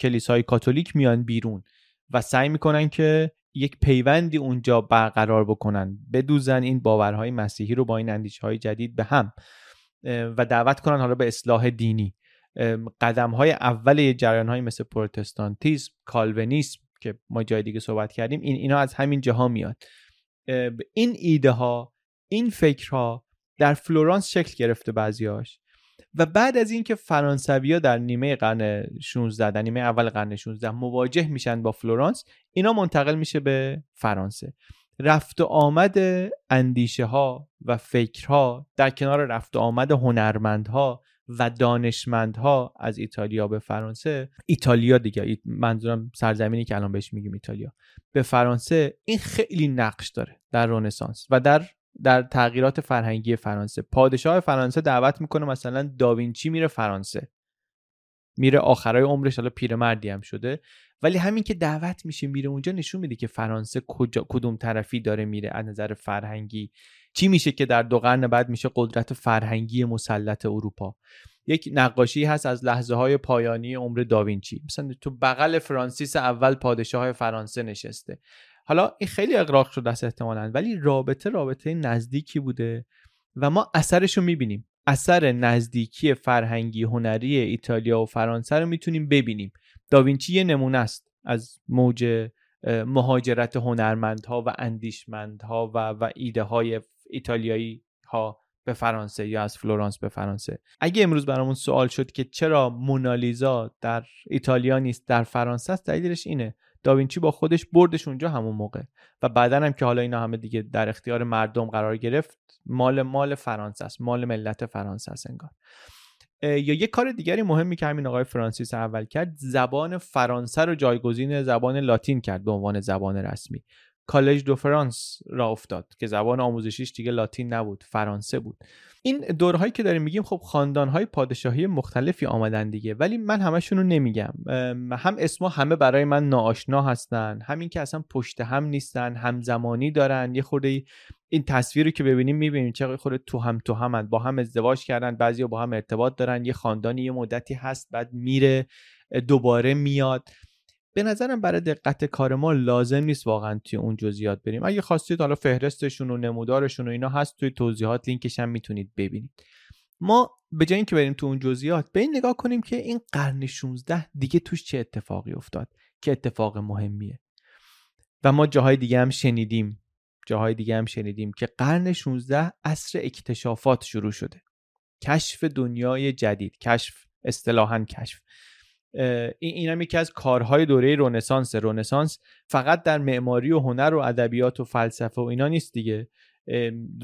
کلیسای کاتولیک میان بیرون. و سعی می‌کنن که یک پیوندی اونجا برقرار بکنن بدوزن این باورهای مسیحی رو با این اندیشه های جدید به هم و دعوت کنن حالا به اصلاح دینی. قدم های اول جریان های مثل پروتستانتیسم کالونیسم که ما جای دیگه صحبت کردیم این اینا از همین جاها میاد. این ایده ها این فکرها در فلورانس شکل گرفته بعضیاش و بعد از اینکه فرانسویا در نیمه قرن 16 در نیمه اول قرن 16 مواجه میشن با فلورانس اینا منتقل میشه به فرانسه. رفت و آمد اندیشه ها و فکرها در کنار رفت و آمد هنرمندها و دانشمندها از ایتالیا به فرانسه. ایتالیا دیگه منظورم سرزمینی که الان بهش میگیم ایتالیا. به فرانسه این خیلی نقش داره در رنسانس و در در تغییرات فرهنگی فرانسه. پادشاه فرانسه دعوت می‌کنه مثلا داوینچی میره فرانسه. میره آخرای عمرش حالا پیرمردی هم شده. ولی همین که دعوت میشه میره اونجا نشون میده که فرانسه کجا کدوم طرفی داره میره از نظر فرهنگی. چی میشه که در دو قرن بعد میشه قدرت فرهنگی مسلط اروپا؟ یک نقاشی هست از لحظه های پایانی عمر داوینچی. مثلا تو بغل فرانسیس اول پادشاه فرانسه نشسته. حالا این خیلی اقراق شده است احتمالا ولی رابطه رابطه نزدیکی بوده و ما اثرش رو می‌بینیم. اثر نزدیکی فرهنگی هنری ایتالیا و فرانسه رو می‌تونیم ببینیم. داوینچی یه نمونه است از موج مهاجرت هنرمندها و اندیشمندها و, و ایده های ایتالیایی ها به فرانسه یا از فلورانس به فرانسه. اگه امروز برامون سوال شد که چرا مونالیزا در ایتالیا نیست در فرانسه است دلیلش اینه. داوینچی با خودش بردش اونجا همون موقع. و بعدا هم که حالا اینا همه دیگه در اختیار مردم قرار گرفت مال مال فرانسه است مال ملت فرانسه است انگار. یا یه کار دیگری مهمی که همین آقای فرانسیس اول کرد زبان فرانسه رو جایگزین زبان لاتین کرد به عنوان زبان رسمی. کالج دو فرانس را افتاد که زبان آموزشیش دیگه لاتین نبود فرانسه بود. این دورهایی که داریم میگیم خب خاندانهای پادشاهی مختلفی آمدن دیگه. ولی من همشون رو نمیگم هم اسما همه برای من ناآشنا هستن. همین که اصلا پشت هم نیستن همزمانی دارن. یه خورده این تصویری که ببینیم می‌بینیم چه خورده تو هم تو هم با هم ازدواج کردن بعضی با هم ارتباط دارن. یه خاندانی یه مدتی هست بعد میره دوباره میاد. به نظرم برای دقت کار ما لازم نیست واقعا توی اون جزئیات بریم. اگه خواستید حالا فهرستشون و نمودارشون و اینا هست توی توضیحات لینکش هم می‌تونید ببینید. ما به جای اینکه بریم تو اون جزئیات به این نگاه کنیم که این قرن 16 دیگه توش چه اتفاقی افتاد که اتفاق مهمیه. و ما جاهای دیگه هم شنیدیم. جاهای دیگه هم شنیدیم که قرن 16 عصر اکتشافات شروع شده. کشف دنیای جدید. کشف اصطلاحا کشف. این هم یکی از کارهای دوره رونسانس رونسانس فقط در معماری و هنر و ادبیات و فلسفه و اینا نیست دیگه.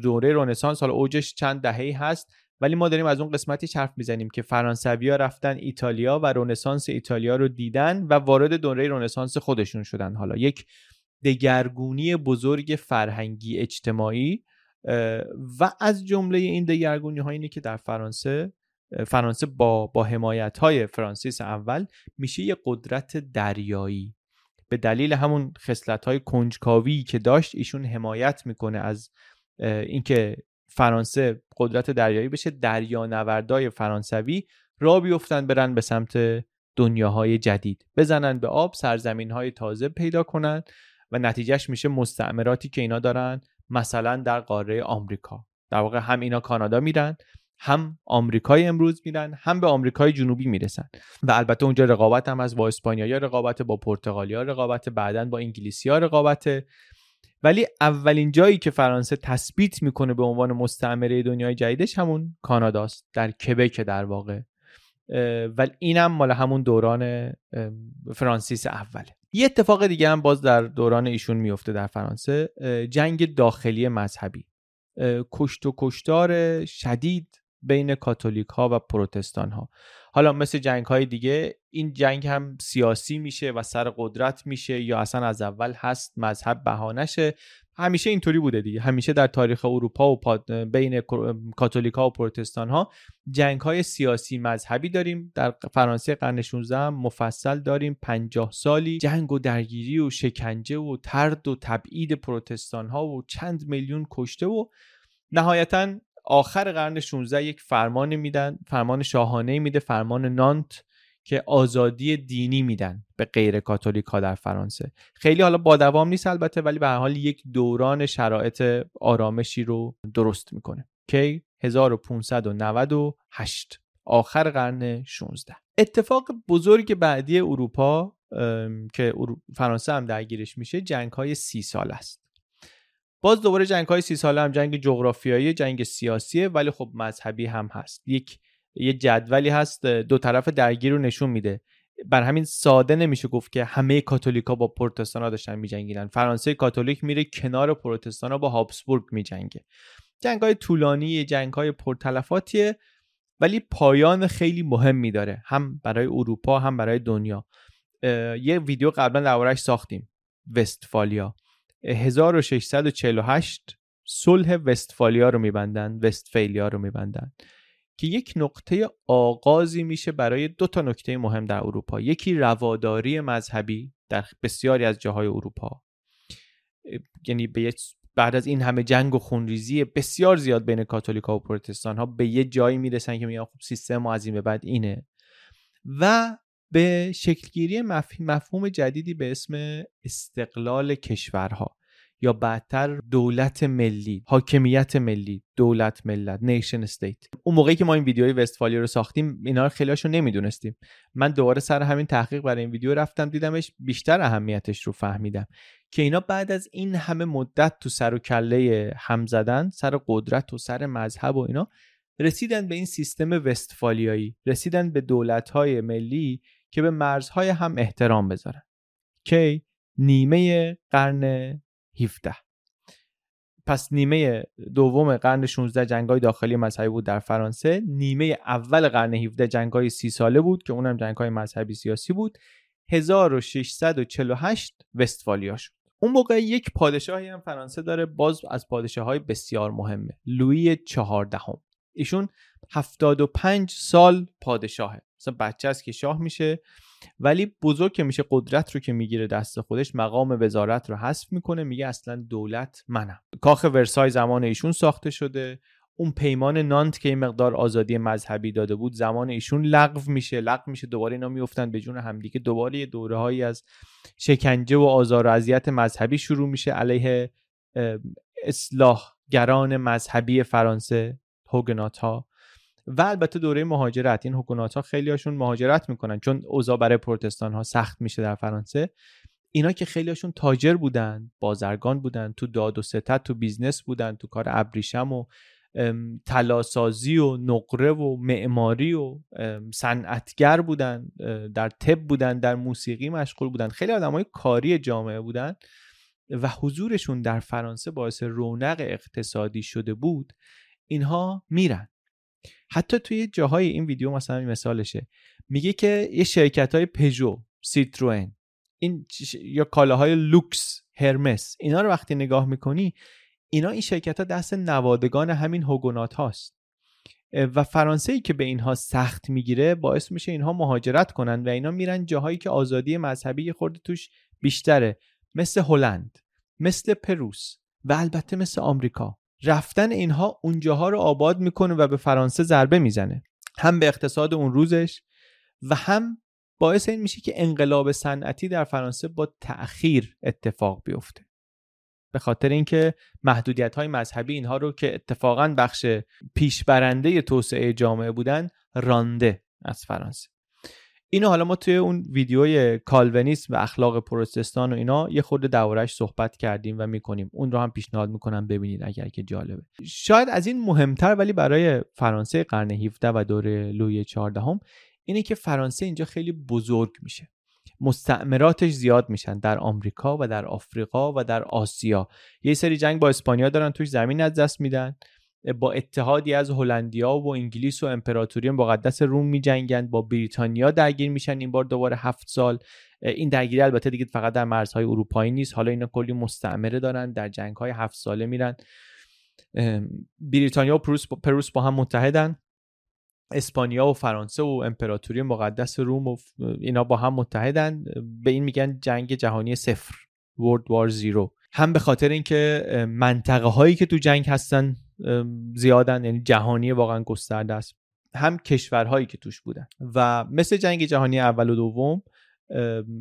دوره رونسانس حالا اوجش چند دهه هست ولی ما داریم از اون قسمتی حرف می‌زنیم که فرانسوی ها رفتن ایتالیا و رونسانس ایتالیا رو دیدن و وارد دوره رونسانس خودشون شدن. حالا یک دگرگونی بزرگ فرهنگی اجتماعی و از جمله این دگرگونی ها اینه که در فرانسه فرانسه با با حمایت های فرانسیس اول میشه یه قدرت دریایی. به دلیل همون خصلت های کنجکاوی که داشت ایشون حمایت می‌کنه از اینکه فرانسه قدرت دریایی بشه دریانوردای فرانسوی را بیفتن برن به سمت دنیاهای جدید. بزنن به آب سرزمین های تازه پیدا کنن و نتیجهش میشه مستعمراتی که اینا دارن مثلا در قاره آمریکا. در واقع هم اینا کانادا میرن هم آمریکای امروز میرن هم به آمریکای جنوبی می‌رسن. و البته اونجا رقابت هم از با اسپانیایی رقابت با پرتغالیا رقابت بعدا با انگلیسی ها رقابت ولی اولین جایی که فرانسه تثبیت می‌کنه به عنوان مستعمره دنیای جدیدش همون کاناداست در کبک در واقع. ولی اینم مال همون دوران فرانسیس اوله یه اتفاق دیگه هم باز در دوران ایشون میفته در فرانسه جنگ داخلی مذهبی. کشت و کشتار شدید بین کاتولیک ها و پروتستان ها حالا مثل جنگ های دیگه این جنگ هم سیاسی میشه و سر قدرت میشه یا اصلا از اول هست مذهب بهانشه همیشه اینطوری بوده دیگه. همیشه در تاریخ اروپا و بین کاتولیکا و پروتستان ها جنگ های سیاسی مذهبی داریم. در فرانسه قرن 16 مفصل داریم. 50 سالی جنگ و درگیری و شکنجه و ترد و تبعید پروتستان ها و چند میلیون کشته و نهایتا آخر قرن 16 یک فرمان میدن فرمان شاهانه میده فرمان نانت که آزادی دینی میدن به غیر کاتولیک ها در فرانسه. خیلی حالا با دوام نیست البته ولی به هر حال یک دوران شرایط آرامشی رو درست می‌کنه. کی؟ 1598 آخر قرن 16 اتفاق بزرگ بعدی اروپا که فرانسه هم درگیرش میشه جنگ های سی سال است. باز دوباره جنگ های سی ساله هم جنگ جغرافیایی جنگ سیاسیه ولی خب مذهبی هم هست. یک یه جدولی هست دو طرف درگیر رو نشون میده. بر همین ساده نمیشه گفت که همه کاتولیکا با پروتستانا داشتن میجنگیدن. فرانسه کاتولیک میره کنار پروتستانا با هابسبورگ میجنگه. جنگ های طولانی جنگ های پرتلفاتیه ولی پایان خیلی مهمی داره. هم برای اروپا هم برای دنیا. یه ویدیو قبلا دربارهش ساختیم. وستفالیا. 1648 صلح وستفالیا رو میبندن وستفالیا رو میبندن که یک نقطه آغازی میشه برای دو تا نکته مهم در اروپا. یکی رواداری مذهبی در بسیاری از جاهای اروپا. یعنی به بعد از این همه جنگ و خونریزی بسیار زیاد بین کاتولیکا و پروتستان ها به یه جایی می‌رسن که میگن خب سیستم ما از این به بعد اینه. و به شکلگیری مفهوم جدیدی به اسم استقلال کشورها یا بعدتر دولت ملی حاکمیت ملی دولت ملت نیشن استیت اون موقعی که ما این ویدیوی وستفالیا رو ساختیم اینا رو خیلیاشو نمی‌دونستیم. من دوباره سر همین تحقیق برای این ویدیو رفتم دیدمش بیشتر اهمیتش رو فهمیدم. که اینا بعد از این همه مدت تو سر و کله هم زدن سر قدرت و سر مذهب و اینا رسیدن به این سیستم وستفالیایی رسیدن به دولت‌های ملی که به مرزهای هم احترام بذارن. کی؟ نیمه قرن 17 پس نیمه دوم قرن 16 جنگای داخلی مذهبی بود در فرانسه. نیمه اول قرن 17 جنگای سی ساله بود که اونم جنگای مذهبی سیاسی بود. 1648 وستفالیا شد. اون موقع یک پادشاهی هم فرانسه داره باز از پادشاه های بسیار مهمه. لویی چهاردهم. ایشون 75 سال پادشاهه. مثلا بچه است که شاه میشه ولی بزرگ که میشه قدرت رو که می‌گیره دست خودش مقام وزارت رو حذف می‌کنه میگه اصلا دولت منم. کاخ ورسای زمان ایشون ساخته شده. اون پیمان نانت که این مقدار آزادی مذهبی داده بود زمان ایشون لغو میشه. لغو میشه دوباره اینا میفتن به جون همدیگه. دوباره یه دوره هایی از شکنجه و آزار و اذیت مذهبی شروع میشه علیه اصلاحگران مذهبی فرانسه هوگنات ها و البته دوره مهاجرت این حکومت ها خیلی هاشون مهاجرت می‌کنن چون اوضاع برای پروتستان ها سخت میشه در فرانسه. اینا که خیلی هاشون تاجر بودن بازرگان بودن تو داد و ستد تو business بودن تو کار ابریشم و طلاسازی و نقره و معماری و صنعتگر بودن در طب بودن در موسیقی مشغول بودن. خیلی آدم های کاری جامعه بودن و حضورشون در فرانسه باعث رونق اقتصادی شده بود. اینها میرن. حتی توی جاهای این ویدیو مثلا این مثالشه. میگه که یه شرکت های پژو سیتروئن این یا کالاهای لوکس هرمس اینا رو وقتی نگاه می‌کنی اینا این شرکت ها دست نوادگان همین هوگونات هاست. و فرانسه ای که به اینها سخت می‌گیره باعث میشه اینها مهاجرت کنن و اینا میرن جاهایی که آزادی مذهبی خورده توش بیشتره مثل هلند مثل پروس و البته مثل آمریکا. رفتن اینها اونجاها رو آباد می‌کنه و به فرانسه ضربه می‌زنه. هم به اقتصاد اون روزش و هم باعث این میشه که انقلاب صنعتی در فرانسه با تأخیر اتفاق بیفته. به خاطر اینکه محدودیت های مذهبی اینها رو که اتفاقا بخش پیشبرنده توسعه جامعه بودن رانده از فرانسه. اینو حالا ما توی اون ویدیوی کالونیسم و اخلاق پروتستان و اینا یه خورده دورش صحبت کردیم و می‌کنیم. اون رو هم پیشنهاد می‌کنم ببینید اگر که جالبه. شاید از این مهمتر ولی برای فرانسه قرن 17 و دوره لوی 14 هم اینه که فرانسه اینجا خیلی بزرگ میشه. مستعمراتش زیاد میشن در آمریکا و در آفریقا و در آسیا. یه سری جنگ با اسپانیا دارن توش زمین از دست میدن. با اتحادی از هلندیا و انگلیس و امپراتوری مقدس روم می جنگند با بریتانیا درگیر میشن این بار دوباره هفت سال. این درگیری البته دیگه فقط در مرزهای اروپایی نیست. حالا اینا کلی مستعمره دارن در جنگ های هفت ساله میرن. بریتانیا و پروس با, پروس با هم متحدن. اسپانیا و فرانسه و امپراتوری مقدس روم و اینا با هم متحدن. به این میگن جنگ جهانی صفر World وار زیرو هم به خاطر اینکه منطقه هایی که تو جنگ هستن زیادن یعنی جهانی واقعا گسترده است. هم کشورهایی که توش بودن. و مثل جنگ جهانی اول و دوم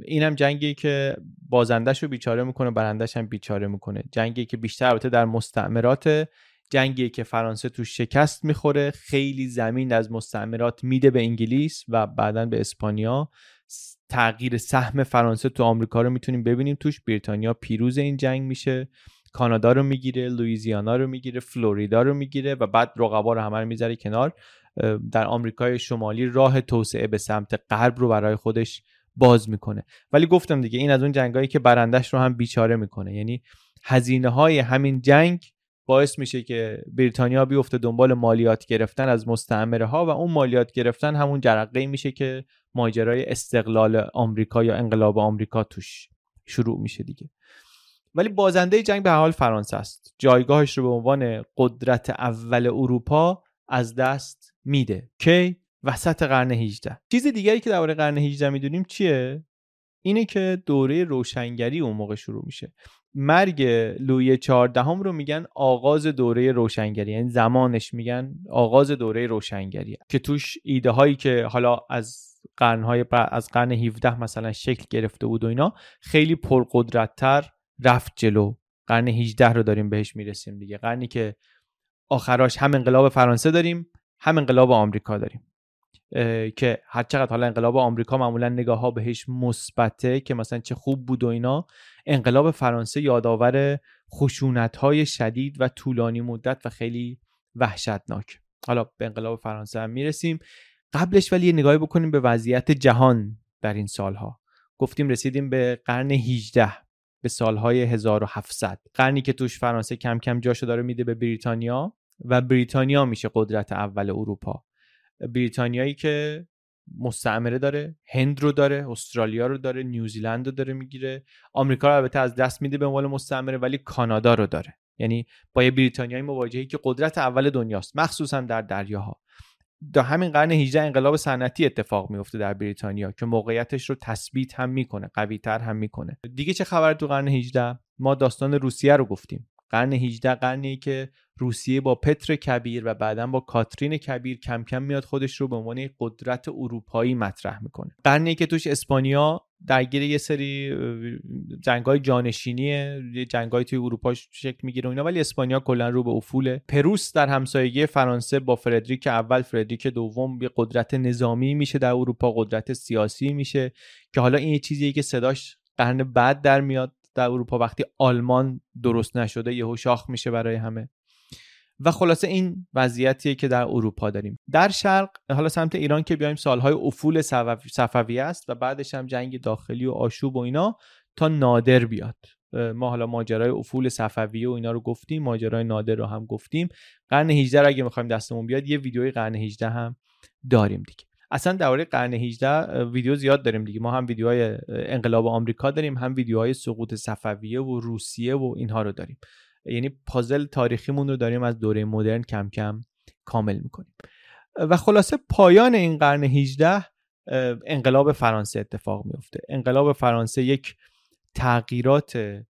این هم جنگی که بازندش رو بیچاره می‌کنه برندش هم بیچاره می‌کنه. جنگی که بیشتر البته در مستعمرات جنگی که فرانسه توش شکست می‌خوره خیلی زمین از مستعمرات میده به انگلیس و بعدا به اسپانیا. تغییر سهم فرانسه تو آمریکا رو می‌تونیم ببینیم. توش بریتانیا پیروز این جنگ میشه. کانادا رو می‌گیره لوئیزیانا رو می‌گیره فلوریدا رو می‌گیره و بعد رقبا رو همه رو می‌ذاره کنار. در آمریکای شمالی راه توسعه به سمت غرب رو برای خودش باز می‌کنه. ولی گفتم دیگه این از اون جنگایی که برندش رو هم بیچاره می‌کنه. یعنی هزینه های همین جنگ باعث میشه که بریتانیا بیفته دنبال مالیات گرفتن از مستعمره ها و اون مالیات گرفتن همون جرقه میشه که ماجرای استقلال آمریکا یا انقلاب آمریکا توش شروع میشه دیگه. ولی بازنده جنگ به حال فرانسه است. جایگاهش رو به عنوان قدرت اول اروپا از دست میده. کی؟ وسط قرن 18 چیز دیگری که درباره قرن 18 می‌دونیم چیه؟ اینه که دوره روشنگری اون موقع شروع میشه. مرگ لوی چهاردهم رو میگن آغاز دوره روشنگری. یعنی زمانش میگن آغاز دوره روشنگری. که توش ایده هایی که حالا از قرنهای از قرن 17 مثلا شکل گرفته بود و اینا خیلی پرقدرتتر رفت جلو. قرن 18 رو داریم بهش می‌رسیم دیگه. قرنی که آخراش هم انقلاب فرانسه داریم هم انقلاب آمریکا داریم. که هر چقدر حالا انقلاب آمریکا معمولا نگاه ها بهش مثبته که مثلا چه خوب بود و اینا انقلاب فرانسه یادآور خشونت های شدید و طولانی مدت و خیلی وحشتناک. حالا به انقلاب فرانسه هم می‌رسیم. قبلش ولی یه نگاهی بکنیم به وضعیت جهان در این سالها. گفتیم رسیدیم به قرن 18 به سالهای 1700 قرنی که توش فرانسه کم کم جاشو داره میده به بریتانیا و بریتانیا میشه قدرت اول اروپا. بریتانیایی که مستعمره داره هند رو داره استرالیا رو داره نیوزیلند رو داره می‌گیره. آمریکا رو البته از دست میده به عنوان مستعمره ولی کانادا رو داره. یعنی با یه بریتانیایی مواجهی که قدرت اول دنیاست مخصوصا در دریاها. در همین قرن 18 انقلاب صنعتی اتفاق میفته در بریتانیا که موقعیتش رو تثبیت هم می‌کنه قوی تر هم می‌کنه. دیگه چه خبر تو قرن 18 ما داستان روسیه رو گفتیم. قرن 18 قرنی که روسیه با پتر کبیر و بعدا با کاترین کبیر کم کم میاد خودش رو به عنوان قدرت اروپایی مطرح می‌کنه. قرنی که توش اسپانیا درگیر یه سری جنگای جانشینی جنگای توی اروپا شکل می‌گیره اینا ولی اسپانیا کلا رو به افوله پروس در همسایگی فرانسه با فردریک اول فردریک دوم یه قدرت نظامی میشه در اروپا قدرت سیاسی میشه که حالا این یه چیزیه که صداش قرن بعد در میاد در اروپا وقتی آلمان درست نشده یهو شاخ میشه برای همه. و خلاصه این وضعیتیه که در اروپا داریم. در شرق حالا سمت ایران که بیایم سالهای افول صفوی است و بعدش هم جنگ داخلی و آشوب و اینا تا نادر بیاد. ما حالا ماجرای افول صفویه و اینا رو گفتیم ماجرای نادر رو هم گفتیم. قرن 18 اگه می‌خوایم دستمون بیاد یه ویدیوی قرن 18 هم داریم دیگه. اصلا درباره قرن 18 ویدیو زیاد داریم دیگه. ما هم ویدیوهای انقلاب آمریکا داریم هم ویدیوهای سقوط صفویه و روسیه و اینها رو داریم. یعنی پازل تاریخیمون رو داریم از دوره مدرن کم کم کامل می‌کنیم. و خلاصه پایان این قرن 18 انقلاب فرانسه اتفاق میفته انقلاب فرانسه یک تغییرات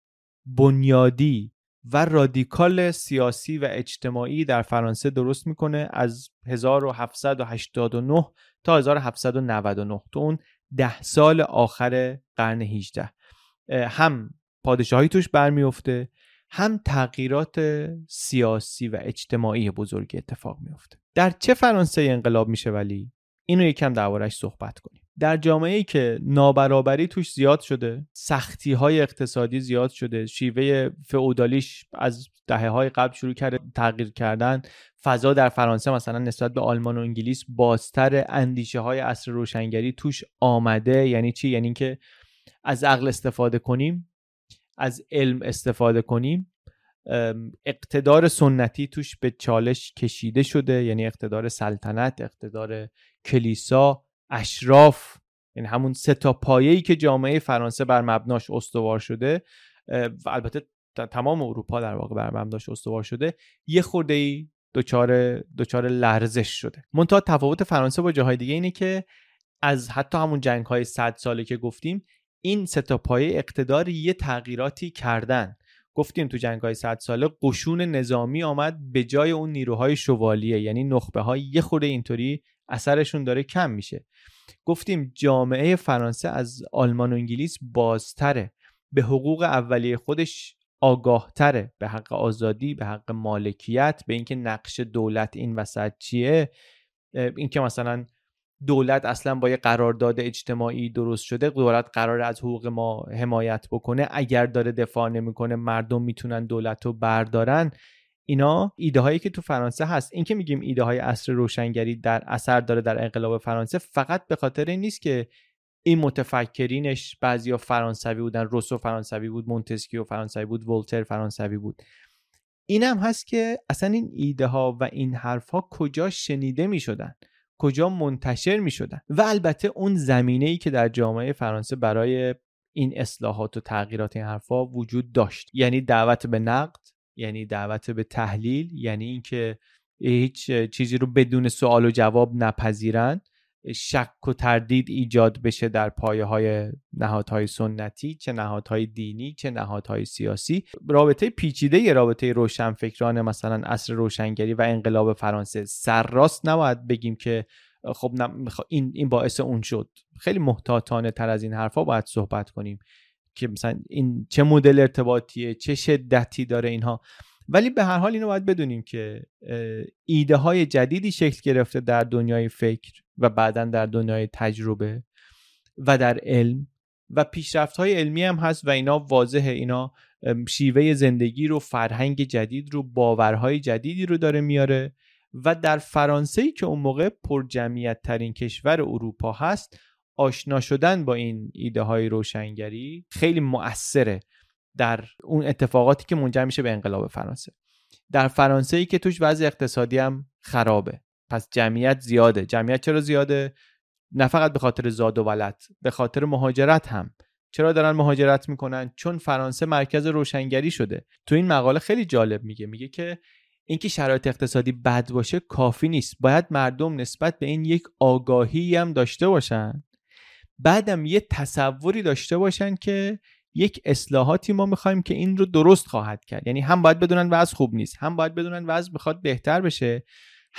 بنیادی و رادیکال سیاسی و اجتماعی در فرانسه درست می‌کنه از 1789 تا 1799 تو اون ده سال آخر قرن 18 هم پادشاهی توش برمیفته هم تغییرات سیاسی و اجتماعی بزرگی اتفاق میفته در چه فرانسه انقلاب میشه ولی؟ اینو یکم دربارش صحبت کنیم. در جامعه ای که نابرابری توش زیاد شده سختی های اقتصادی زیاد شده شیوه فئودالیش از دهه های قبل شروع کرده تغییر کردن فضا در فرانسه مثلا نسبت به آلمان و انگلیس بازتر اندیشه های عصر روشنگری توش آمده. یعنی چی؟ یعنی که از عقل استفاده کنیم از علم استفاده کنیم. اقتدار سنتی توش به چالش کشیده شده یعنی اقتدار سلطنت اقتدار کلیسا اشراف یعنی همون سه تا پایه‌ای که جامعه فرانسه بر مبناش استوار شده. و البته تمام اروپا در واقع بر مبناش استوار شده. یه خورده ای دچار دچار لرزش شده. منتها تفاوت فرانسه با جاهای دیگه اینه که از حتی همون جنگ های صد ساله که گفتیم این سه تا پایه اقتدار یه تغییراتی کردن. گفتیم تو جنگ های صد ساله قشون نظامی آمد به جای اون نیروهای شوالیه یعنی نخبه های یه خورده اینطوری اثرشون داره کم میشه. گفتیم جامعه فرانسه از آلمان و انگلیس بازتره. به حقوق اولیه خودش آگاهتره. به حق آزادی به حق مالکیت به اینکه نقش دولت این وسط چیه. اینکه مثلا دولت اصلا با یه قرارداد اجتماعی درست شده دولت قرار از حقوق ما حمایت بکنه. اگر داره دفاع نمی‌کنه مردم می‌تونن دولت رو بردارن. اینا ایده هایی که تو فرانسه هست. این که میگیم ایده های اصر روشنگری در اثر داره در انقلاب فرانسه فقط به خاطر این نیست که این متفکرینش بعضیا فرانسوی بودن. روسو فرانسوی بود مونتسکیو فرانسوی بود ولتر فرانسوی بود. این هم هست که اصلا این ایده ها و این حرف ها کجا شنیده می شدن کجا منتشر می شدن و البته اون زمینه ای که در جامعه فرانسه برای این اصلاحات و تغییرات این حرفها وجود داشت. یعنی دعوت به نقد یعنی دعوت به تحلیل یعنی اینکه هیچ چیزی رو بدون سوال و جواب نپذیرند. شک و تردید ایجاد بشه در پایه های نهادهای سنتی چه نهادهای دینی چه نهادهای سیاسی. رابطه پیچیده یه رابطه روشنفکران مثلا اصر روشنگری و انقلاب فرانسه سرراست نباید بگیم که خب این این باعث اون شد. خیلی محتاطانه تر از این حرفا باید صحبت کنیم که مثلا این چه مدل ارتباطیه چه شدتی داره اینها. ولی به هر حال اینو باید بدونیم که ایده های جدیدی شکل گرفته در دنیای فکر. و بعدا در دنیای تجربه و در علم و پیشرفت های علمی هم هست و اینا واضحه اینا شیوه زندگی رو فرهنگ جدید رو باورهای جدیدی رو داره میاره و در فرانسه که اون موقع پر جمعیت ترین کشور اروپا هست آشنا شدن با این ایده های روشنگری خیلی مؤثره در اون اتفاقاتی که منجر میشه به انقلاب فرانسه. در فرانسه ای که توش وضع اقتصادی هم خرابه. پس جمعیت زیاده. جمعیت چرا زیاده؟ نه فقط به خاطر زاد و ولد به خاطر مهاجرت هم. چرا دارن مهاجرت می‌کنن؟ چون فرانسه مرکز روشنگری شده. تو این مقاله خیلی جالب میگه. میگه که اینکه شرایط اقتصادی بد باشه کافی نیست. باید مردم نسبت به این یک آگاهی هم داشته باشن. بعدم یه تصوری داشته باشن که یک اصلاحاتی ما می‌خوایم که این رو درست خواهد کرد. یعنی هم باید بدونن وضع خوب نیست هم باید بدونن وضع می‌خواد بهتر بشه.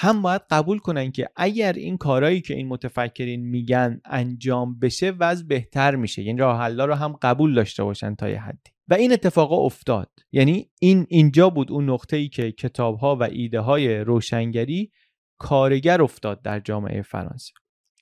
هم باید قبول کنن که اگر این کارهایی که این متفکرین میگن انجام بشه وضع بهتر میشه. یعنی راه رو هم قبول داشته باشن تا یه حدی. و این اتفاقا افتاد. یعنی این اینجا بود اون نقطه ای که کتاب ها و ایده های روشنگری کارگر افتاد در جامعه فرانسه.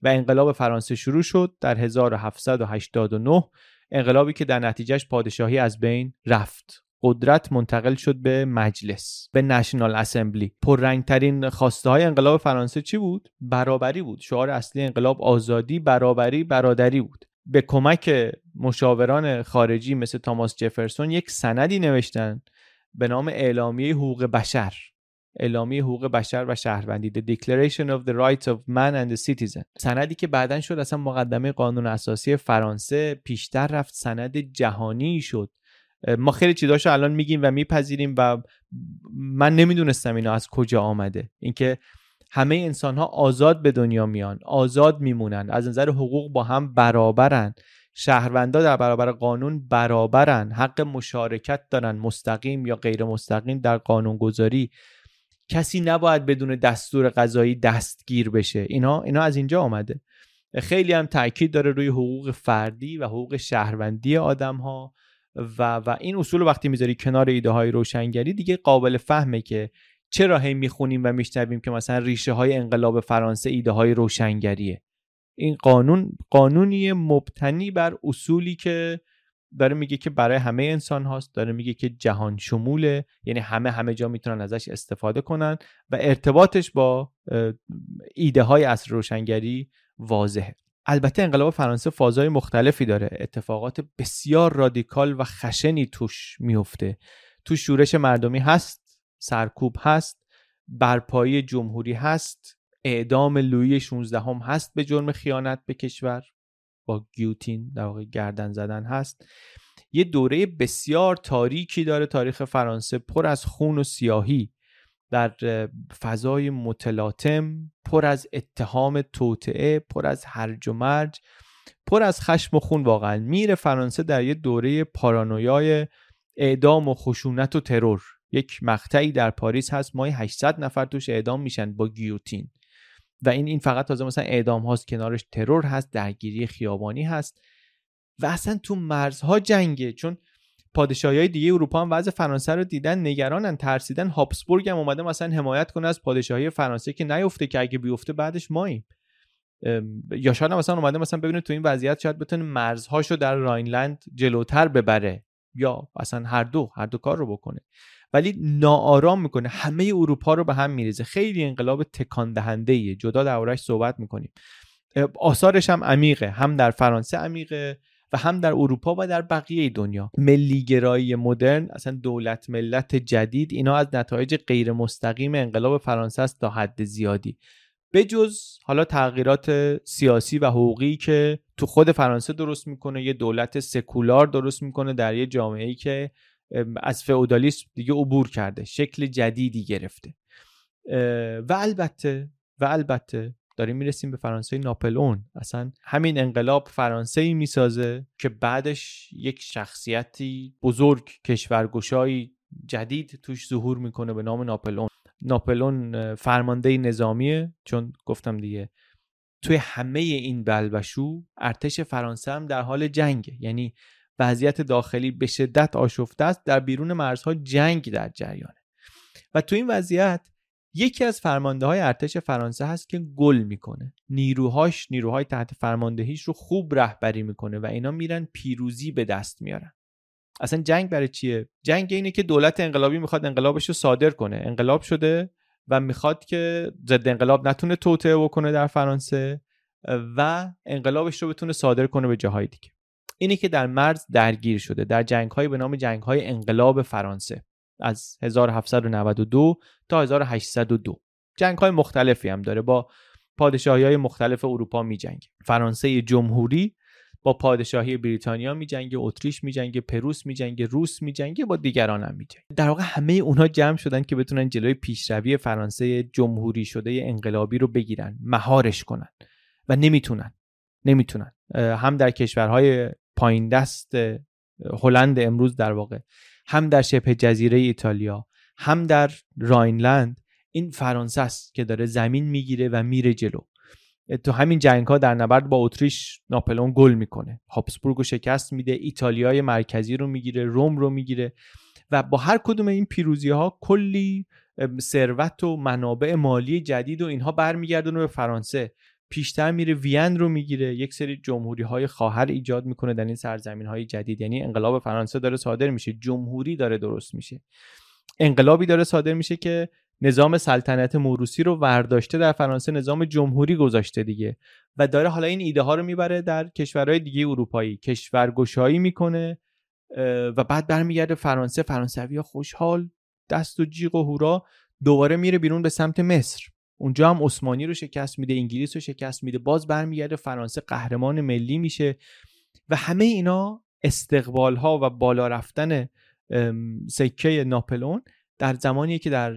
و انقلاب فرانسه شروع شد در 1789 انقلابی که در نتیجهش پادشاهی از بین رفت. قدرت منتقل شد به مجلس به نشنال اسمبلی پررنگترین خواسته های انقلاب فرانسه چی بود؟ برابری بود. شعار اصلی انقلاب آزادی برابری برادری بود. به کمک مشاوران خارجی مثل تاماس جفرسون یک سندی نوشتن به نام اعلامیه حقوق بشر. اعلامیه حقوق بشر و شهروندی. The Declaration of the Rights of Man and the Citizen. سندی که بعدا شد اصلا مقدمه قانون اساسی فرانسه پیشتر رفت سند جهانی شد. ما خیلی چیزاشو الان میگیم و میپذیریم و من نمی‌دونستم اینا از کجا آمده. اینکه همه انسان ها آزاد به دنیا میان آزاد میمونن از نظر حقوق با هم برابرن. شهروندا در برابر قانون برابرن. حق مشارکت دارن مستقیم یا غیر مستقیم در قانون گذاری کسی نباید بدون دستور قضایی دستگیر بشه. اینا اینا از اینجا آمده. خیلی هم تاکید داره روی حقوق فردی و حقوق شهروندی آدم ها و, و این اصول وقتی می‌ذاری کنار ایده های روشنگری دیگه قابل فهمه که چرا هی می‌خونیم و میشنویم که مثلا ریشه های انقلاب فرانسه ایده های روشنگریه. این قانون قانونی مبتنی بر اصولی که داره میگه که برای همه انسان هاست داره میگه که جهان شموله یعنی همه همه جا می‌تونن ازش استفاده کنن و ارتباطش با ایده های اصر روشنگری واضحه. البته انقلاب فرانسه فازهای مختلفی داره. اتفاقات بسیار رادیکال و خشنی توش میفته. تو شورش مردمی هست سرکوب هست برپایی جمهوری هست اعدام لویی 16 هم هست به جرم خیانت به کشور. با گیوتین در واقع گردن زدن هست. یه دوره بسیار تاریکی داره تاریخ فرانسه پر از خون و سیاهی. در فضای متلاطم پر از اتهام توطعه پر از هرج و مرج پر از خشم و خون واقعا. میره فرانسه در یه دوره پارانویای اعدام و خشونت و ترور. یک مقطعی در پاریس هست مای 800 نفر توش اعدام میشن با گیوتین. و این این فقط تازه مثلا اعدام هاست کنارش ترور هست درگیری خیابانی هست. و اصلا تو مرزها جنگه. چون پادشاهی دیگه اروپا هم وضع فرانسه رو دیدن نگرانن ترسیدن. هابسبورگ هم اومده مثلا حمایت کنه از پادشاهی فرانسه که نیفته که اگه بیفته بعدش ماییم. یا شاید مثلا اومده مثلا ببینه تو این وضعیت شاید بتونه مرزهاشو در راینلند جلوتر ببره. یا اصلا هر دو هر دو کار رو بکنه. ولی ناآرام می‌کنه. همه اروپا رو به هم میریزه. خیلی انقلاب تکان دهنده جدا دربارش صحبت می‌کنیم. آثارش هم عمیقه. هم در فرانسه عمیقه. و هم در اروپا و در بقیه دنیا. ملیگرایی مدرن اصلا دولت ملت جدید اینا از نتایج غیر مستقیم انقلاب فرانسه است تا حد زیادی. به جز حالا تغییرات سیاسی و حقوقی که تو خود فرانسه درست می‌کنه یه دولت سکولار درست می‌کنه در یه جامعه ای که از فئودالیسم دیگه عبور کرده شکل جدیدی گرفته. و البته و البته داریم می‌رسیم به فرانسه ناپلئون. اصلا همین انقلاب فرانسه ای می‌سازه که بعدش یک شخصیتی بزرگ کشورگشایی جدید توش ظهور می‌کنه به نام ناپلئون. ناپلئون فرمانده نظامیه چون گفتم دیگه. توی همه این بلبشو ارتش فرانسه هم در حال جنگه. یعنی وضعیت داخلی به شدت آشفته است. در بیرون مرزها جنگ در جریانه. و تو این وضعیت یکی از فرمانده های ارتش فرانسه هست که گل می‌کنه. نیروهاش نیروهای تحت فرماندهیش رو خوب رهبری می‌کنه و اینا میرن پیروزی به دست میارن. اصلا جنگ برای چیه؟ جنگ اینه که دولت انقلابی می‌خواد انقلابش رو صادر کنه. انقلاب شده و می‌خواد که ضد انقلاب نتونه توطئه بکنه در فرانسه و انقلابش رو بتونه صادر کنه به جاهای دیگه. اینه که در مرز درگیر شده در جنگ به نام جنگ انقلاب فرانسه. از 1792 تا 1802 جنگ های مختلفی هم داره با پادشاهی های مختلف اروپا می جنگ. فرانسه جمهوری با پادشاهی بریتانیا می جنگ اتریش می جنگ پروس می جنگ روس می جنگ با دیگران هم می جنگ. در واقع همه اونها جمع شدن که بتونن جلوی پیشروی فرانسه جمهوری شده انقلابی رو بگیرن مهارش کنن و نمی‌تونن نمی‌تونن هم در کشورهای پایین دست هلند امروز در واقع هم در شبه جزیره ایتالیا هم در راینلند این فرانسه است که داره زمین می‌گیره و میره جلو. تو همین جنگ ها در نبرد با اتریش ناپلئون گل می‌کنه. هابسبورگ رو شکست میده ایتالیای مرکزی رو می‌گیره روم رو می‌گیره و با هر کدوم این پیروزی ها کلی ثروت و منابع مالی جدید و اینها برمیگردونه به فرانسه. پیشتر میره وین رو می‌گیره. یک سری جمهوری های خواهر ایجاد می‌کنه در این سرزمین های جدید. یعنی انقلاب فرانسه داره صادر میشه. جمهوری داره درست میشه. انقلابی داره صادر میشه که نظام سلطنت موروسی رو ورداشته در فرانسه نظام جمهوری گذاشته دیگه. و داره حالا این ایده ها رو می‌بره در کشورهای دیگه اروپایی. کشورگشایی می‌کنه و بعد برمیگرده فرانسه. فرانسوی خوشحال دست و جیغ و هورا دوباره میره بیرون به سمت مصر. اونجا هم عثمانی رو شکست میده انگلیس رو شکست میده باز برمیگرده فرانسه قهرمان ملی میشه و همه اینا استقبال ها و بالا رفتن سکه ناپلون در زمانی که در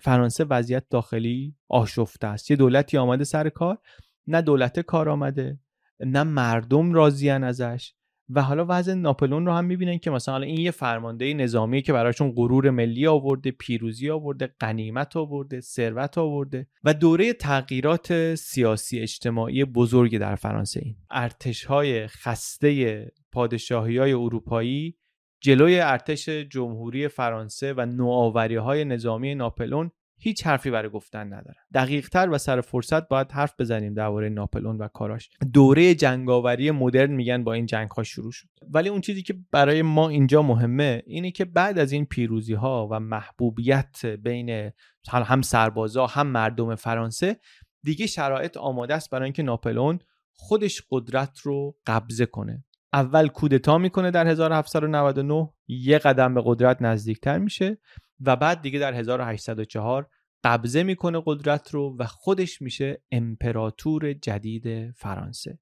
فرانسه وضعیت داخلی آشفته است. یه دولتی آمده سر کار نه دولت کار آمده نه مردم راضیان ازش. و حالا وضع ناپلون رو هم می‌بینن که مثلا این یه فرمانده نظامی که براشون غرور ملی آورده پیروزی آورده قنیمت آورده ثروت آورده و دوره تغییرات سیاسی اجتماعی بزرگی در فرانسه این. ارتش های خسته پادشاهی های اروپایی جلوی ارتش جمهوری فرانسه و نوآوری های نظامی ناپلون هیچ حرفی برای گفتن ندارن دقیق تر و سر فرصت باید حرف بزنیم درباره ناپلون و کاراش. دوره جنگاوری مدرن میگن با این جنگ ها شروع شد. ولی اون چیزی که برای ما اینجا مهمه اینه که بعد از این پیروزی ها و محبوبیت بین هم سربازا هم مردم فرانسه دیگه شرایط آماده است برای اینکه ناپلون خودش قدرت رو قبضه کنه. اول کودتا می‌کنه در 1799 یه قدم به قدرت نزدیکتر میشه. و بعد دیگه در 1804 قبضه می‌کنه قدرت رو و خودش میشه امپراتور جدید فرانسه.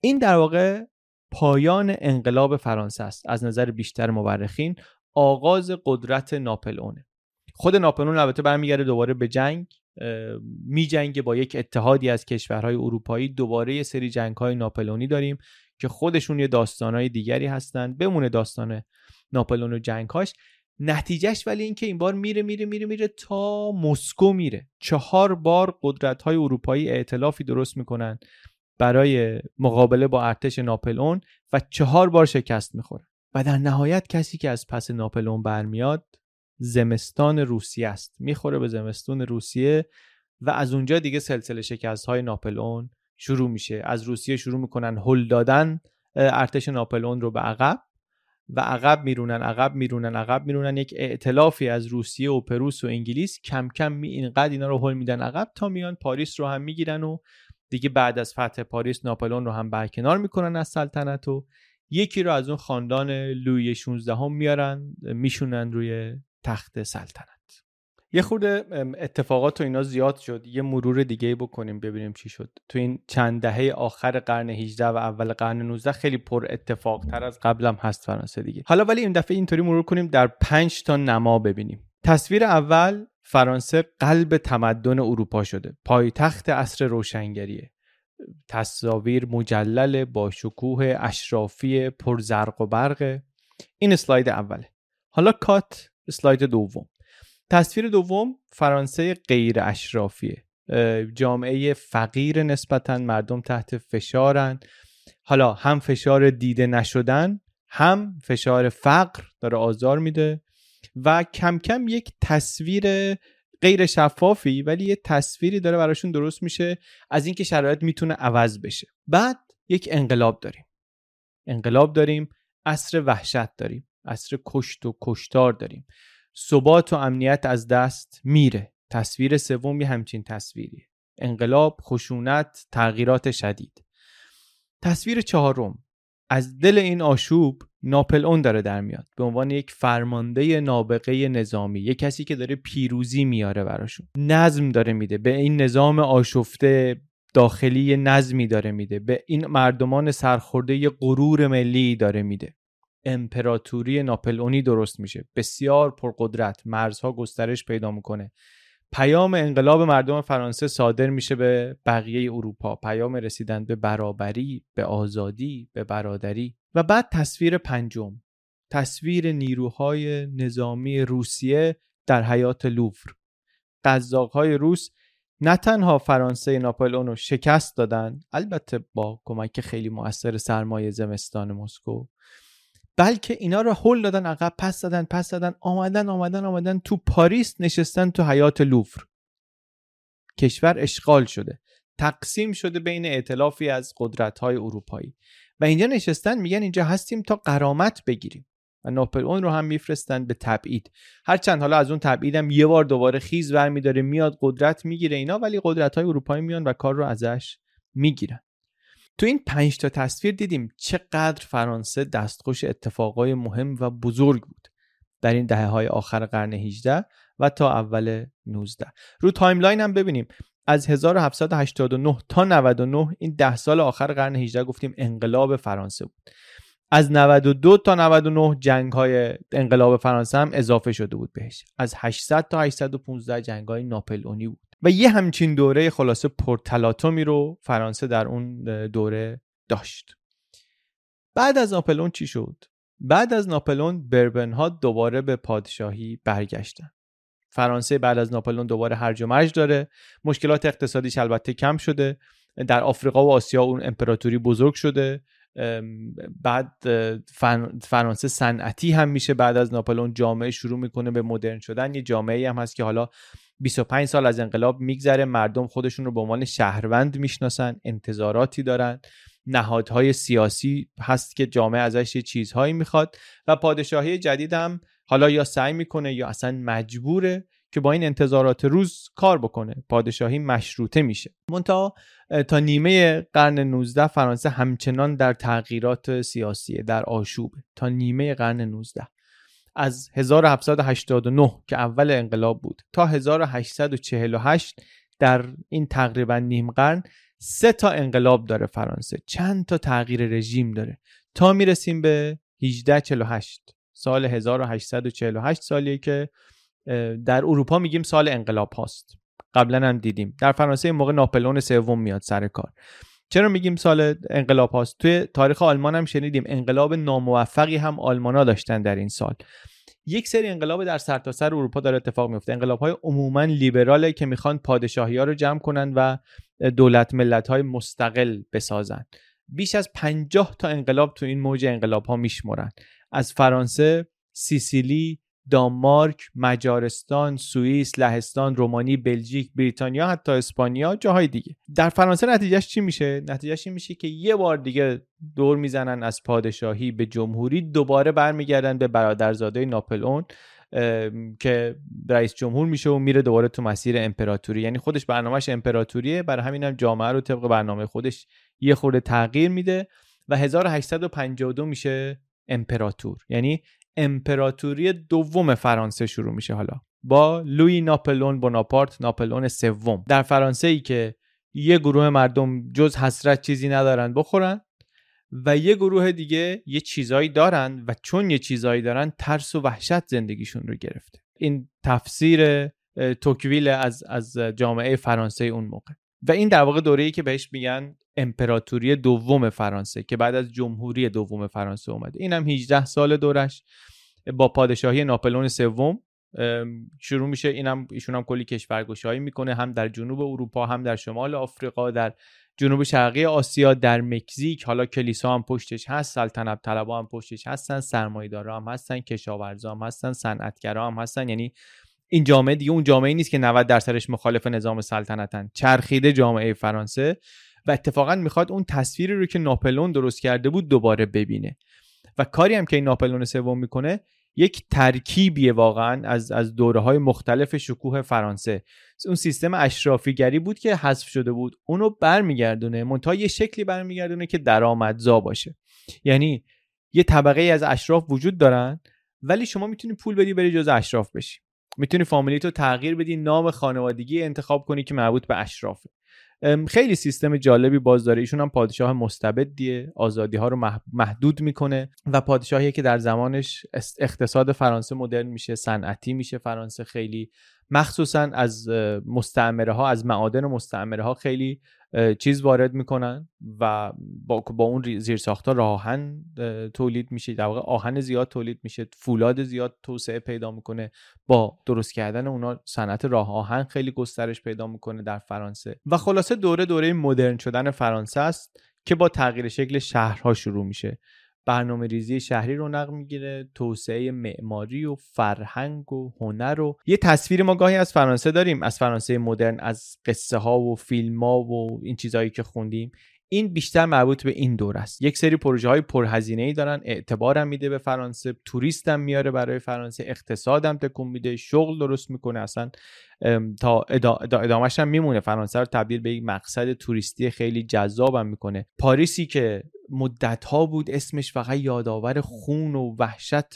این در واقع پایان انقلاب فرانسه است از نظر بیشتر مورخین آغاز قدرت ناپلئونه خود ناپلئون البته برمیگرده دوباره به جنگ میجنگه با یک اتحادی از کشورهای اروپایی. دوباره یه سری جنگ های ناپلئونی داریم که خودشون یه داستانهای دیگری هستن. بمونه داستان ناپلئون و جنگهاش. نتیجهش ولی اینکه این بار میره میره میره میره تا مسکو میره. چهار بار قدرت های اروپایی ائتلافی درست می‌کنن برای مقابله با ارتش ناپلئون و چهار بار شکست می‌خوره و در نهایت کسی که از پس ناپلئون برمیاد زمستان روسیه است. می‌خوره به زمستون روسیه و از اونجا دیگه سلسله شکست های ناپلئون شروع میشه. از روسیه شروع می‌کنن هل دادن ارتش ناپلئون رو به عقب. و عقب میرونن عقب میرونن عقب میرونن. یک ائتلافی از روسیه و پروس و انگلیس کم کم می اینقدر اینا رو هل میدن عقب تا میان پاریس رو هم می‌گیرن و دیگه بعد از فتح پاریس ناپلئون رو هم برکنار می‌کنن از سلطنت و یکی رو از اون خاندان لویی 16 هم میارن میشونن روی تخت سلطنت. یه خورده اتفاقات و اینا زیاد شد. یه مرور دیگه بکنیم ببینیم چی شد. تو این چند دهه آخر قرن 18 و اول قرن 19 خیلی پر اتفاق تر از قبلم هست فرانسه دیگه. حالا ولی این دفعه اینطوری مرور کنیم در پنج تا نما ببینیم. تصویر اول فرانسه قلب تمدن اروپا شده. پایتخت عصر روشنگریه. تصاویر مجلل با شکوه اشرافی پرزرق و برق. این اسلاید اوله. حالا کات اسلاید دوم. تصویر دوم فرانسه غیر اشرافیه. جامعه فقیر نسبتا مردم تحت فشارن. حالا هم فشار دیده نشدن هم فشار فقر داره آزار میده و کم کم یک تصویر غیر شفافی ولی یه تصویری داره براشون درست میشه از اینکه شرایط می‌تونه عوض بشه. بعد یک انقلاب داریم. انقلاب داریم عصر وحشت داریم عصر کشت و کشتار داریم. ثبات و امنیت از دست میره. تصویر سومی همچین تصویری انقلاب خشونت تغییرات شدید. تصویر چهارم. از دل این آشوب ناپل اون داره در میاد. به عنوان یک فرمانده نابغه نظامی. یک کسی که داره پیروزی میاره براشون. نظم داره میده. به این نظام آشفته داخلی نظمی داره میده. به این مردمان سرخورده غرور ملی داره میده. امپراتوری ناپلئونی درست میشه. بسیار پرقدرت. مرزها گسترش پیدا می‌کنه. پیام انقلاب مردم فرانسه صادر میشه به بقیه اروپا. پیام رسیدن به برابری به آزادی به برادری. و بعد تصویر پنجم. تصویر نیروهای نظامی روسیه در حیات لوور قزاقهای روس نه تنها فرانسه ناپلئون رو شکست دادن البته با کمک خیلی موثر سرمایه زمستان مسکو بلکه اینا رو هل دادن عقب پس دادن پس دادن آمدن آمدن آمدن تو پاریس نشستن تو حیات لوفر. کشور اشغال شده. تقسیم شده بین ائتلافی از قدرت های اروپایی. و اینجا نشستن میگن اینجا هستیم تا قرامت بگیریم. و ناپل اون رو هم میفرستن به تبعید. هرچند حالا از اون تبعید هم یه بار دوباره خیز برمیداره میاد قدرت می‌گیره اینا ولی قدرت های اروپایی میان و کار رو ازش می‌گیرن. تو این پنج تا تصویر دیدیم چقدر فرانسه دستخوش اتفاقای مهم و بزرگ بود در این دهه های آخر قرن 18 و تا اول 19 رو timeline هم ببینیم. از 1789 تا 99 این ده سال آخر قرن 18 گفتیم انقلاب فرانسه بود. از 92 تا 99 جنگ های انقلاب فرانسه هم اضافه شده بود بهش. از 800 تا 815 جنگ های ناپلئونی بود. و یه همچین دوره خلاصه پرتلاتومی رو فرانسه در اون دوره داشت. بعد از ناپلون چی شد؟ بعد از ناپلون بربن ها دوباره به پادشاهی برگشتن. فرانسه بعد از ناپلون دوباره هرج و مرج داره. مشکلات اقتصادیش البته کم شده. در آفریقا و آسیا اون امپراتوری بزرگ شده. بعد فرانسه صنعتی هم میشه بعد از ناپلون جامعه شروع می‌کنه به مدرن شدن. یه جامعه هم هست که حالا 25 سال از انقلاب میگذره مردم خودشون رو به عنوان شهروند می‌شناسن انتظاراتی دارن. نهادهای سیاسی هست که جامعه ازش چیزهایی می‌خواد و پادشاهی جدید هم حالا یا سعی می‌کنه یا اصلا مجبوره که با این انتظارات روز کار بکنه. پادشاهی مشروطه میشه. منتها تا نیمه قرن 19 فرانسه همچنان در تغییرات سیاسی در آشوب تا نیمه قرن 19 از 1789 که اول انقلاب بود تا 1848 در این تقریبا نیم قرن سه تا انقلاب داره فرانسه. چند تا تغییر رژیم داره؟ تا می‌رسیم به 1848 سال 1848 سالیه که در اروپا میگیم سال انقلاب هاست. قبلا هم دیدیم. در فرانسه موقع ناپلون سوم میاد سر کار. چرا میگیم سال انقلاب هاست؟ توی تاریخ آلمان هم شنیدیم انقلاب ناموفقی هم آلمانا داشتن در این سال. یک سری انقلاب در سرتاسر سر اروپا داره اتفاق میفته. انقلاب های عموما لیبراله که می‌خوان پادشاهی ها رو جمع کنن و دولت ملت های مستقل بسازن. بیش از پنجاه تا انقلاب تو این موج انقلاب ها میشمرن. از فرانسه سیسیلی دانمارک، مجارستان، سوئیس، لهستان، رومانی، بلژیک، بریتانیا، حتی اسپانیا، جاهای دیگه. در فرانسه نتیجهش چی میشه؟ نتیجهش این میشه که یه بار دیگه دور می‌زنن از پادشاهی به جمهوری، دوباره برمیگردن به برادرزاده ناپلئون که رئیس جمهور میشه و میره دوباره تو مسیر امپراتوری یعنی خودش برنامهش امپراتوریه برای همین هم جامعه رو طبق برنامه خودش یه خورده تغییر میده و 1852 میشه امپراتور یعنی امپراتوری دوم فرانسه شروع میشه حالا. با لوی ناپلون بوناپارت ناپلون سوم. در فرانسه ای که یه گروه مردم جز حسرت چیزی ندارن بخورن و یه گروه دیگه یه چیزایی دارن و چون یه چیزایی دارن ترس و وحشت زندگیشون رو گرفته. این تفسیر توکویل از از جامعه فرانسه اون موقع. و این در واقع دوره‌ای که بهش میگن امپراتوری دوم فرانسه که بعد از جمهوری دوم فرانسه اومده. اینم 18 سال دورش. با پادشاهی ناپلون سوم شروع میشه. اینم ایشون هم کلی کشورگشایی می‌کنه هم در جنوب اروپا هم در شمال آفریقا در جنوب شرقی آسیا در مکزیک. حالا کلیسا هم پشتش هست سلطنت طلبا هم پشتش هستن سرمایه‌دارا هم هستن کشاورزا هم هستن صنعتگرا هم هستن. یعنی این جامعه دیگه اون جامعه نیست که 90 درصدش مخالف نظام سلطنتن. چرخیده جامعه فرانسه. و اتفاقا می‌خواد اون تصویری رو که ناپلون درست کرده بود دوباره ببینه. و کاری هم که این ناپلون سوم می‌کنه یک ترکیبیه واقعا از از دوره های مختلف شکوه فرانسه. اون سیستم اشرافیگری بود که حذف شده بود. اونو برمیگردونه منتها یه شکلی برمیگردونه که درآمدزا باشه. یعنی یه طبقه از اشراف وجود دارن ولی شما می‌تونی پول بدی بری جز اشراف بشی. می‌تونی فامیلی تو تغییر بدی نام خانوادگی انتخاب کنی که مربوط به اشرافه. خیلی سیستم جالبی باز داره. ایشون هم پادشاه مستبدیه. آزادی ها رو محدود می‌کنه و پادشاهی که در زمانش اقتصاد فرانسه مدرن میشه صنعتی میشه. فرانسه خیلی مخصوصا از مستعمره ها از معادن مستعمره ها خیلی چیز وارد می‌کنن و با, با اون زیر ساختا راهن تولید میشه. در واقع آهن زیاد تولید میشه فولاد زیاد توسعه پیدا می‌کنه. با درست کردن اونا صنعت راه آهن خیلی گسترش پیدا می‌کنه در فرانسه. و خلاصه دوره دوره مدرن شدن فرانسه است که با تغییر شکل شهرها شروع میشه. برنامه ریزی شهری رونق می‌گیره توسعه معماری و فرهنگ و هنر و یه تصویر ما گاهی از فرانسه داریم از فرانسه مدرن از قصه ها و فیلم ها و این چیزهایی که خوندیم. این بیشتر مربوط به این دور است. یک سری پروژه های پرهزینه ای دارن اعتبارم میده به فرانسه توریستم میاره برای فرانسه اقتصادم تکون میده شغل درست می‌کنه اصلا تا ادامهش هم میمونه. فرانسه رو تبدیل به یک مقصد توریستی خیلی جذابم می‌کنه. پاریسی که مدت ها بود اسمش فقط یادآور خون و وحشت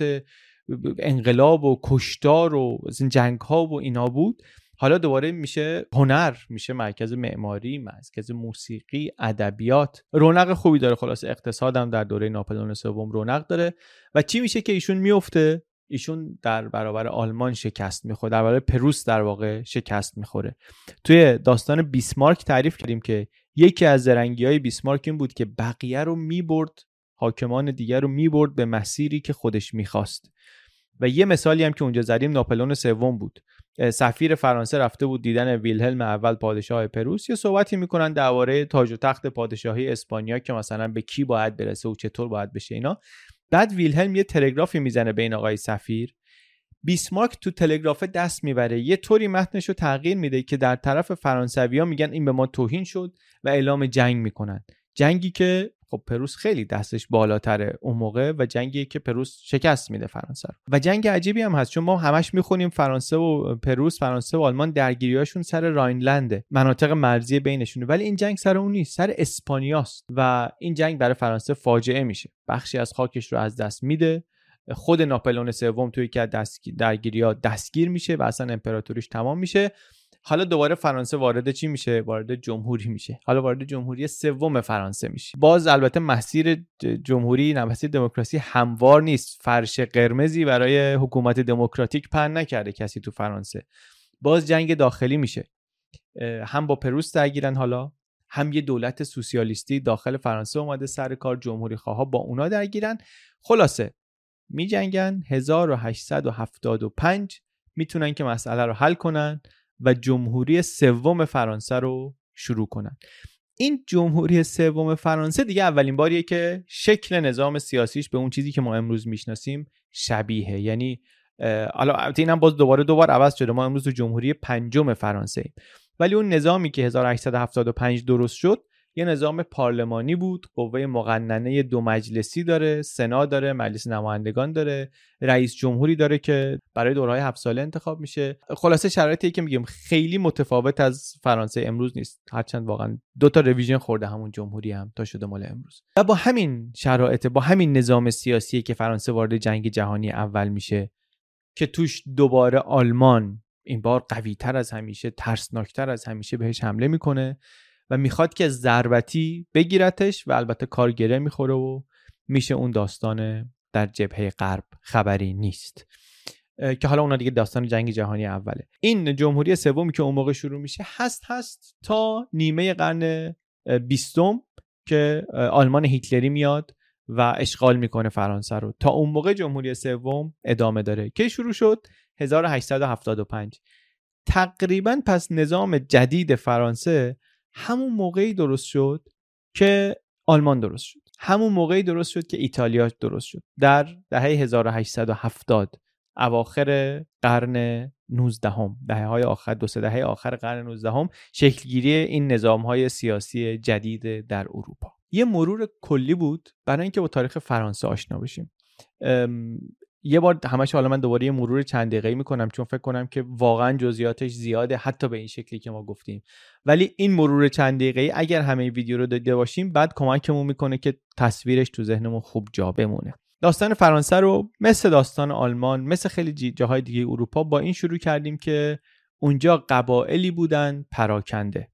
انقلاب و کشتار و جنگ ها و اینا بود حالا دوباره میشه هنر میشه مرکز معماری مرکز موسیقی ادبیات. رونق خوبی داره خلاص اقتصادم در دوره ناپلئون سوم رونق داره. و چی میشه که ایشون میفته؟ ایشون در برابر آلمان شکست می‌خوره در برابر پروس در واقع شکست می‌خوره. توی داستان بیسمارک تعریف کردیم که یکی از زرنگی های بیسمارک این بود که بقیه رو می‌برد حاکمان دیگر رو می‌برد به مسیری که خودش می‌خواست. و یه مثالی هم که اونجا زدیم ناپلئون سوم بود. سفیر فرانسه رفته بود دیدن ویلهلم اول پادشاه پروس. یه صحبتی می‌کنن درباره تاج و تخت پادشاهی اسپانیا که مثلا به کی باید برسه و چطور باید بشه اینا. بعد ویلهلم یه تلگرافی می‌زنه به این آقای سفیر. بیسمارک تو تلگراف دست می‌بره. یه طوری متنش رو تغییر میده که در طرف فرانسوی ها میگن این به ما توهین شد و اعلام جنگ می‌کنن. جنگی که خب پروس خیلی دستش بالاتره اون موقع و جنگی که پروس شکست میده فرانسه رو. و جنگ عجیبی هم هست چون ما همش می‌خونیم فرانسه و پروس فرانسه و آلمان درگیریاشون سر راینلنده مناطق مرزی بینشونه. ولی این جنگ سر اون نیست سر اسپانیاست و این جنگ برای فرانسه فاجعه میشه. بخشی از خاکش رو از دست میده. خود ناپلئون سوم توی که درگیری ها دستگیر میشه و اصلا امپراتوریش تمام میشه. حالا دوباره فرانسه وارد چی میشه؟ وارد جمهوری میشه. حالا وارد جمهوری سوم فرانسه میشه باز البته مسیر جمهوری نه مسیر دموکراسی هموار نیست. فرش قرمزی برای حکومت دموکراتیک پن نکرده کسی تو فرانسه. باز جنگ داخلی میشه. هم با پروس درگیرن حالا هم یه دولت سوسیالیستی داخل فرانسه اومده سر کار جمهوری خواه با اونا درگیرن. خلاصه میجنگن. 1875 می‌تونن که مسئله رو حل کنن. و جمهوری سوم فرانسه رو شروع کنن. این جمهوری سوم فرانسه دیگه اولین باریه که شکل نظام سیاسیش به اون چیزی که ما امروز می‌شناسیم شبیه یعنی حالا اینم باز دوباره دوباره عوض شده. ما امروز تو جمهوری پنجم فرانسه ایم ولی اون نظامی که 1875 درست شد یه نظام پارلمانی بود قوه مقننه دو مجلسی داره سنا داره مجلس نمایندگان داره رئیس جمهوری داره که برای دورهای هفت ساله انتخاب میشه. خلاصه شرایطی که میگیم خیلی متفاوت از فرانسه امروز نیست. هرچند واقعا دو تا رویژن خورده همون جمهوری هم تا شده مال امروز. و با همین شرایط با همین نظام سیاسی که فرانسه وارد جنگ جهانی اول میشه که توش دوباره آلمان این بار قوی تر از همیشه ترسناکتر از همیشه بهش حمله می‌کنه و می‌خواد که ضربتی بگیرتش و البته کارگره می‌خوره و میشه اون داستان در جبهه غرب خبری نیست. که حالا اونا دیگه داستان جنگ جهانی اوله. این جمهوری سومی که اون موقع شروع میشه هست هست تا نیمه قرن بیستم که آلمان هیتلری میاد و اشغال می‌کنه فرانسه رو. تا اون موقع جمهوری سوم ادامه داره. که شروع شد؟ 1875 تقریبا پس نظام جدید فرانسه همون موقعی درست شد که آلمان درست شد. همون موقعی درست شد که ایتالیا درست شد. در دهه 1870 اواخر قرن 19 هم دهه های آخر دو سه دهه آخر قرن 19 هم شکلگیری این نظام های سیاسی جدید در اروپا. یه مرور کلی بود برای اینکه با تاریخ فرانسه آشنا بشیم. یه بار همش حالا من دوباره یه مرور چند دقیقه‌ای می‌کنم چون فکر کنم که واقعا جزئیاتش زیاده حتی به این شکلی که ما گفتیم. ولی این مرور چند دقیقه‌ای اگر همه ویدیو رو دیده باشیم بعد کمکمون می‌کنه که تصویرش تو ذهنمون خوب جا بمونه. داستان فرانسه رو مثل داستان آلمان مثل خیلی جاهای دیگه اروپا با این شروع کردیم که اونجا قبایلی بودن پراکنده.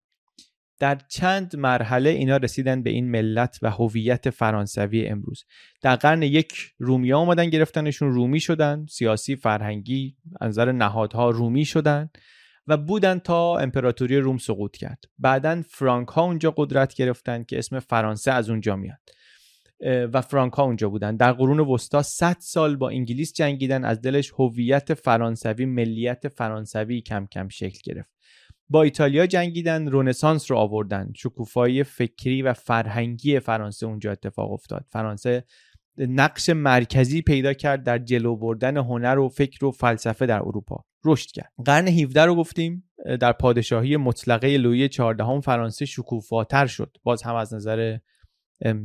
در چند مرحله اینا رسیدن به این ملت و هویت فرانسوی امروز. در قرن یک رومی آمدن گرفتنشون رومی شدن سیاسی فرهنگی نظر نهادها رومی شدن و بودن تا امپراتوری روم سقوط کرد. بعدا فرانک ها اونجا قدرت گرفتن که اسم فرانسه از اونجا میاد. و فرانک ها اونجا بودن. در قرون وسطا 100 سال با انگلیس جنگیدن از دلش هویت فرانسوی ملیت فرانسوی کم کم شکل گرفت. با ایتالیا جنگیدن رونسانس رو آوردن. شکوفایی فکری و فرهنگی فرانسه اونجا اتفاق افتاد. فرانسه نقش مرکزی پیدا کرد در جلو بردن هنر و فکر و فلسفه در اروپا. رشد کرد. قرن 17 رو گفتیم در پادشاهی مطلقه لویی 14 فرانسه شکوفاتر شد. باز هم از نظر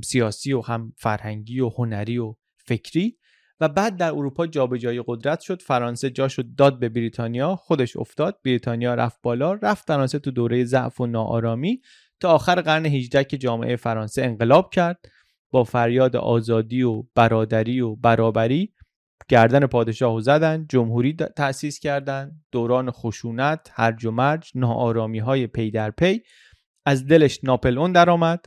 سیاسی و هم فرهنگی و هنری و فکری. و بعد در اروپا جابجایی قدرت شد فرانسه جاشو داد به بریتانیا خودش افتاد بریتانیا رفت بالا رفت فرانسه تو دوره ضعف و ناآرامی تا آخر قرن 18 که جامعه فرانسه انقلاب کرد. با فریاد آزادی و برادری و برابری گردن پادشاه و زدن جمهوری تأسیس کردند دوران خشونت هرج و مرج ناآرامی های پی در پی. از دلش ناپلئون درآمد.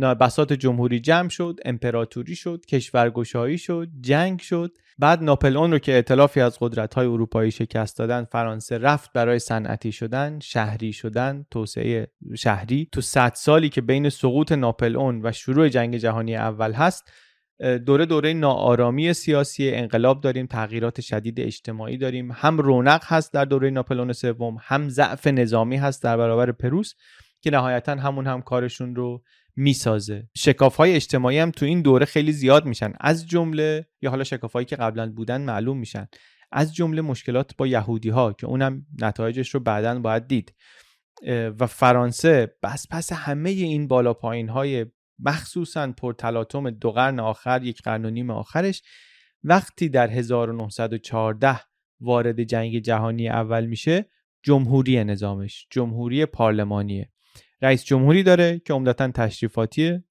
بسات جمهوری جمع شد امپراتوری شد کشورگشایی شد جنگ شد. بعد ناپلئون رو که اطلافی از قدرت‌های اروپایی شکست دادن فرانسه رفت برای صنعتی شدن شهری شدن توسعه شهری. تو صد سالی که بین سقوط ناپلئون و شروع جنگ جهانی اول هست دوره دوره ناآرامی سیاسی انقلاب داریم تغییرات شدید اجتماعی داریم. هم رونق هست در دوره ناپلئون سوم هم ضعف نظامی هست در برابر پروس که نهایتا همون هم کارشون رو می‌سازه. شکاف های اجتماعی هم تو این دوره خیلی زیاد میشن. از جمله یا حالا شکاف که قبلا بودن معلوم میشن. از جمله مشکلات با یهودی ها که اونم نتایجش رو بعدا باید دید. و فرانسه بس پس همه این بالا پایین های مخصوصا پرتلاطم دو قرن آخر یک قرن و نیم آخرش وقتی در 1914 وارد جنگ جهانی اول میشه جمهوری نظامش جمهوری پارلمانیه. رئیس جمهوری داره که عمدتا تشریفاتیه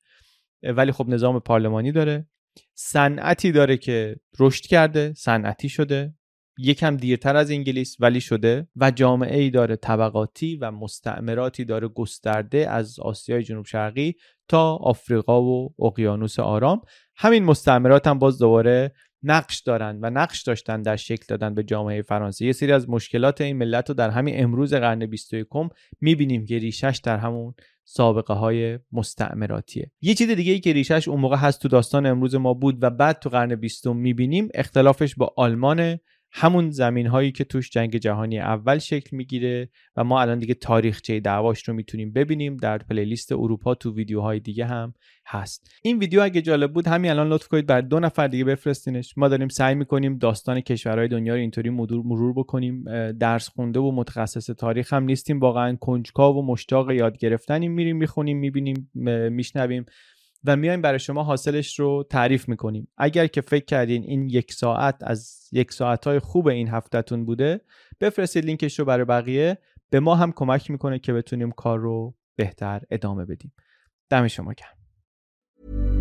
ولی خب نظام پارلمانی داره. صنعتی داره که رشد کرده صنعتی شده. یکم دیرتر از انگلیس ولی شده. و جامعه ای داره طبقاتی و مستعمراتی داره گسترده از آسیای جنوب شرقی تا آفریقا و اقیانوس آرام. همین مستعمرات هم باز دوباره نقش دارند و نقش داشتن در شکل دادن به جامعه فرانسه. یه سری از مشکلات این ملت رو در همین امروز قرن 21 می‌بینیم که ریشش در همون سابقه های مستعمراتیه. یه چیز دیگه ای که ریشش اون موقع هست تو داستان امروز ما بود و بعد تو قرن بیستم می‌بینیم اختلافش با آلمان همون زمین هایی که توش جنگ جهانی اول شکل می‌گیره و ما الان دیگه تاریخچه دعواش رو می‌تونیم ببینیم در پلیلیست اروپا تو ویدیوهای دیگه هم هست. این ویدیو اگه جالب بود همین الان لطف کنید بر دو نفر دیگه بفرستینش. ما داریم سعی می‌کنیم داستان کشورهای دنیا رو اینطوری مرور بکنیم. درس خونده و متخصص تاریخ هم نیستیم. واقعا کنجکاو و مشتاق یاد گرفتنیم میریم می‌خونیم می‌بینیم میشنویم. و میایم برای شما حاصلش رو تعریف می‌کنیم. اگر که فکر کردین این یک ساعت از یک ساعت های خوب این هفتهتون بوده بفرستید لینکش رو برای بقیه. به ما هم کمک می‌کنه که بتونیم کار رو بهتر ادامه بدیم. دم شما گرم.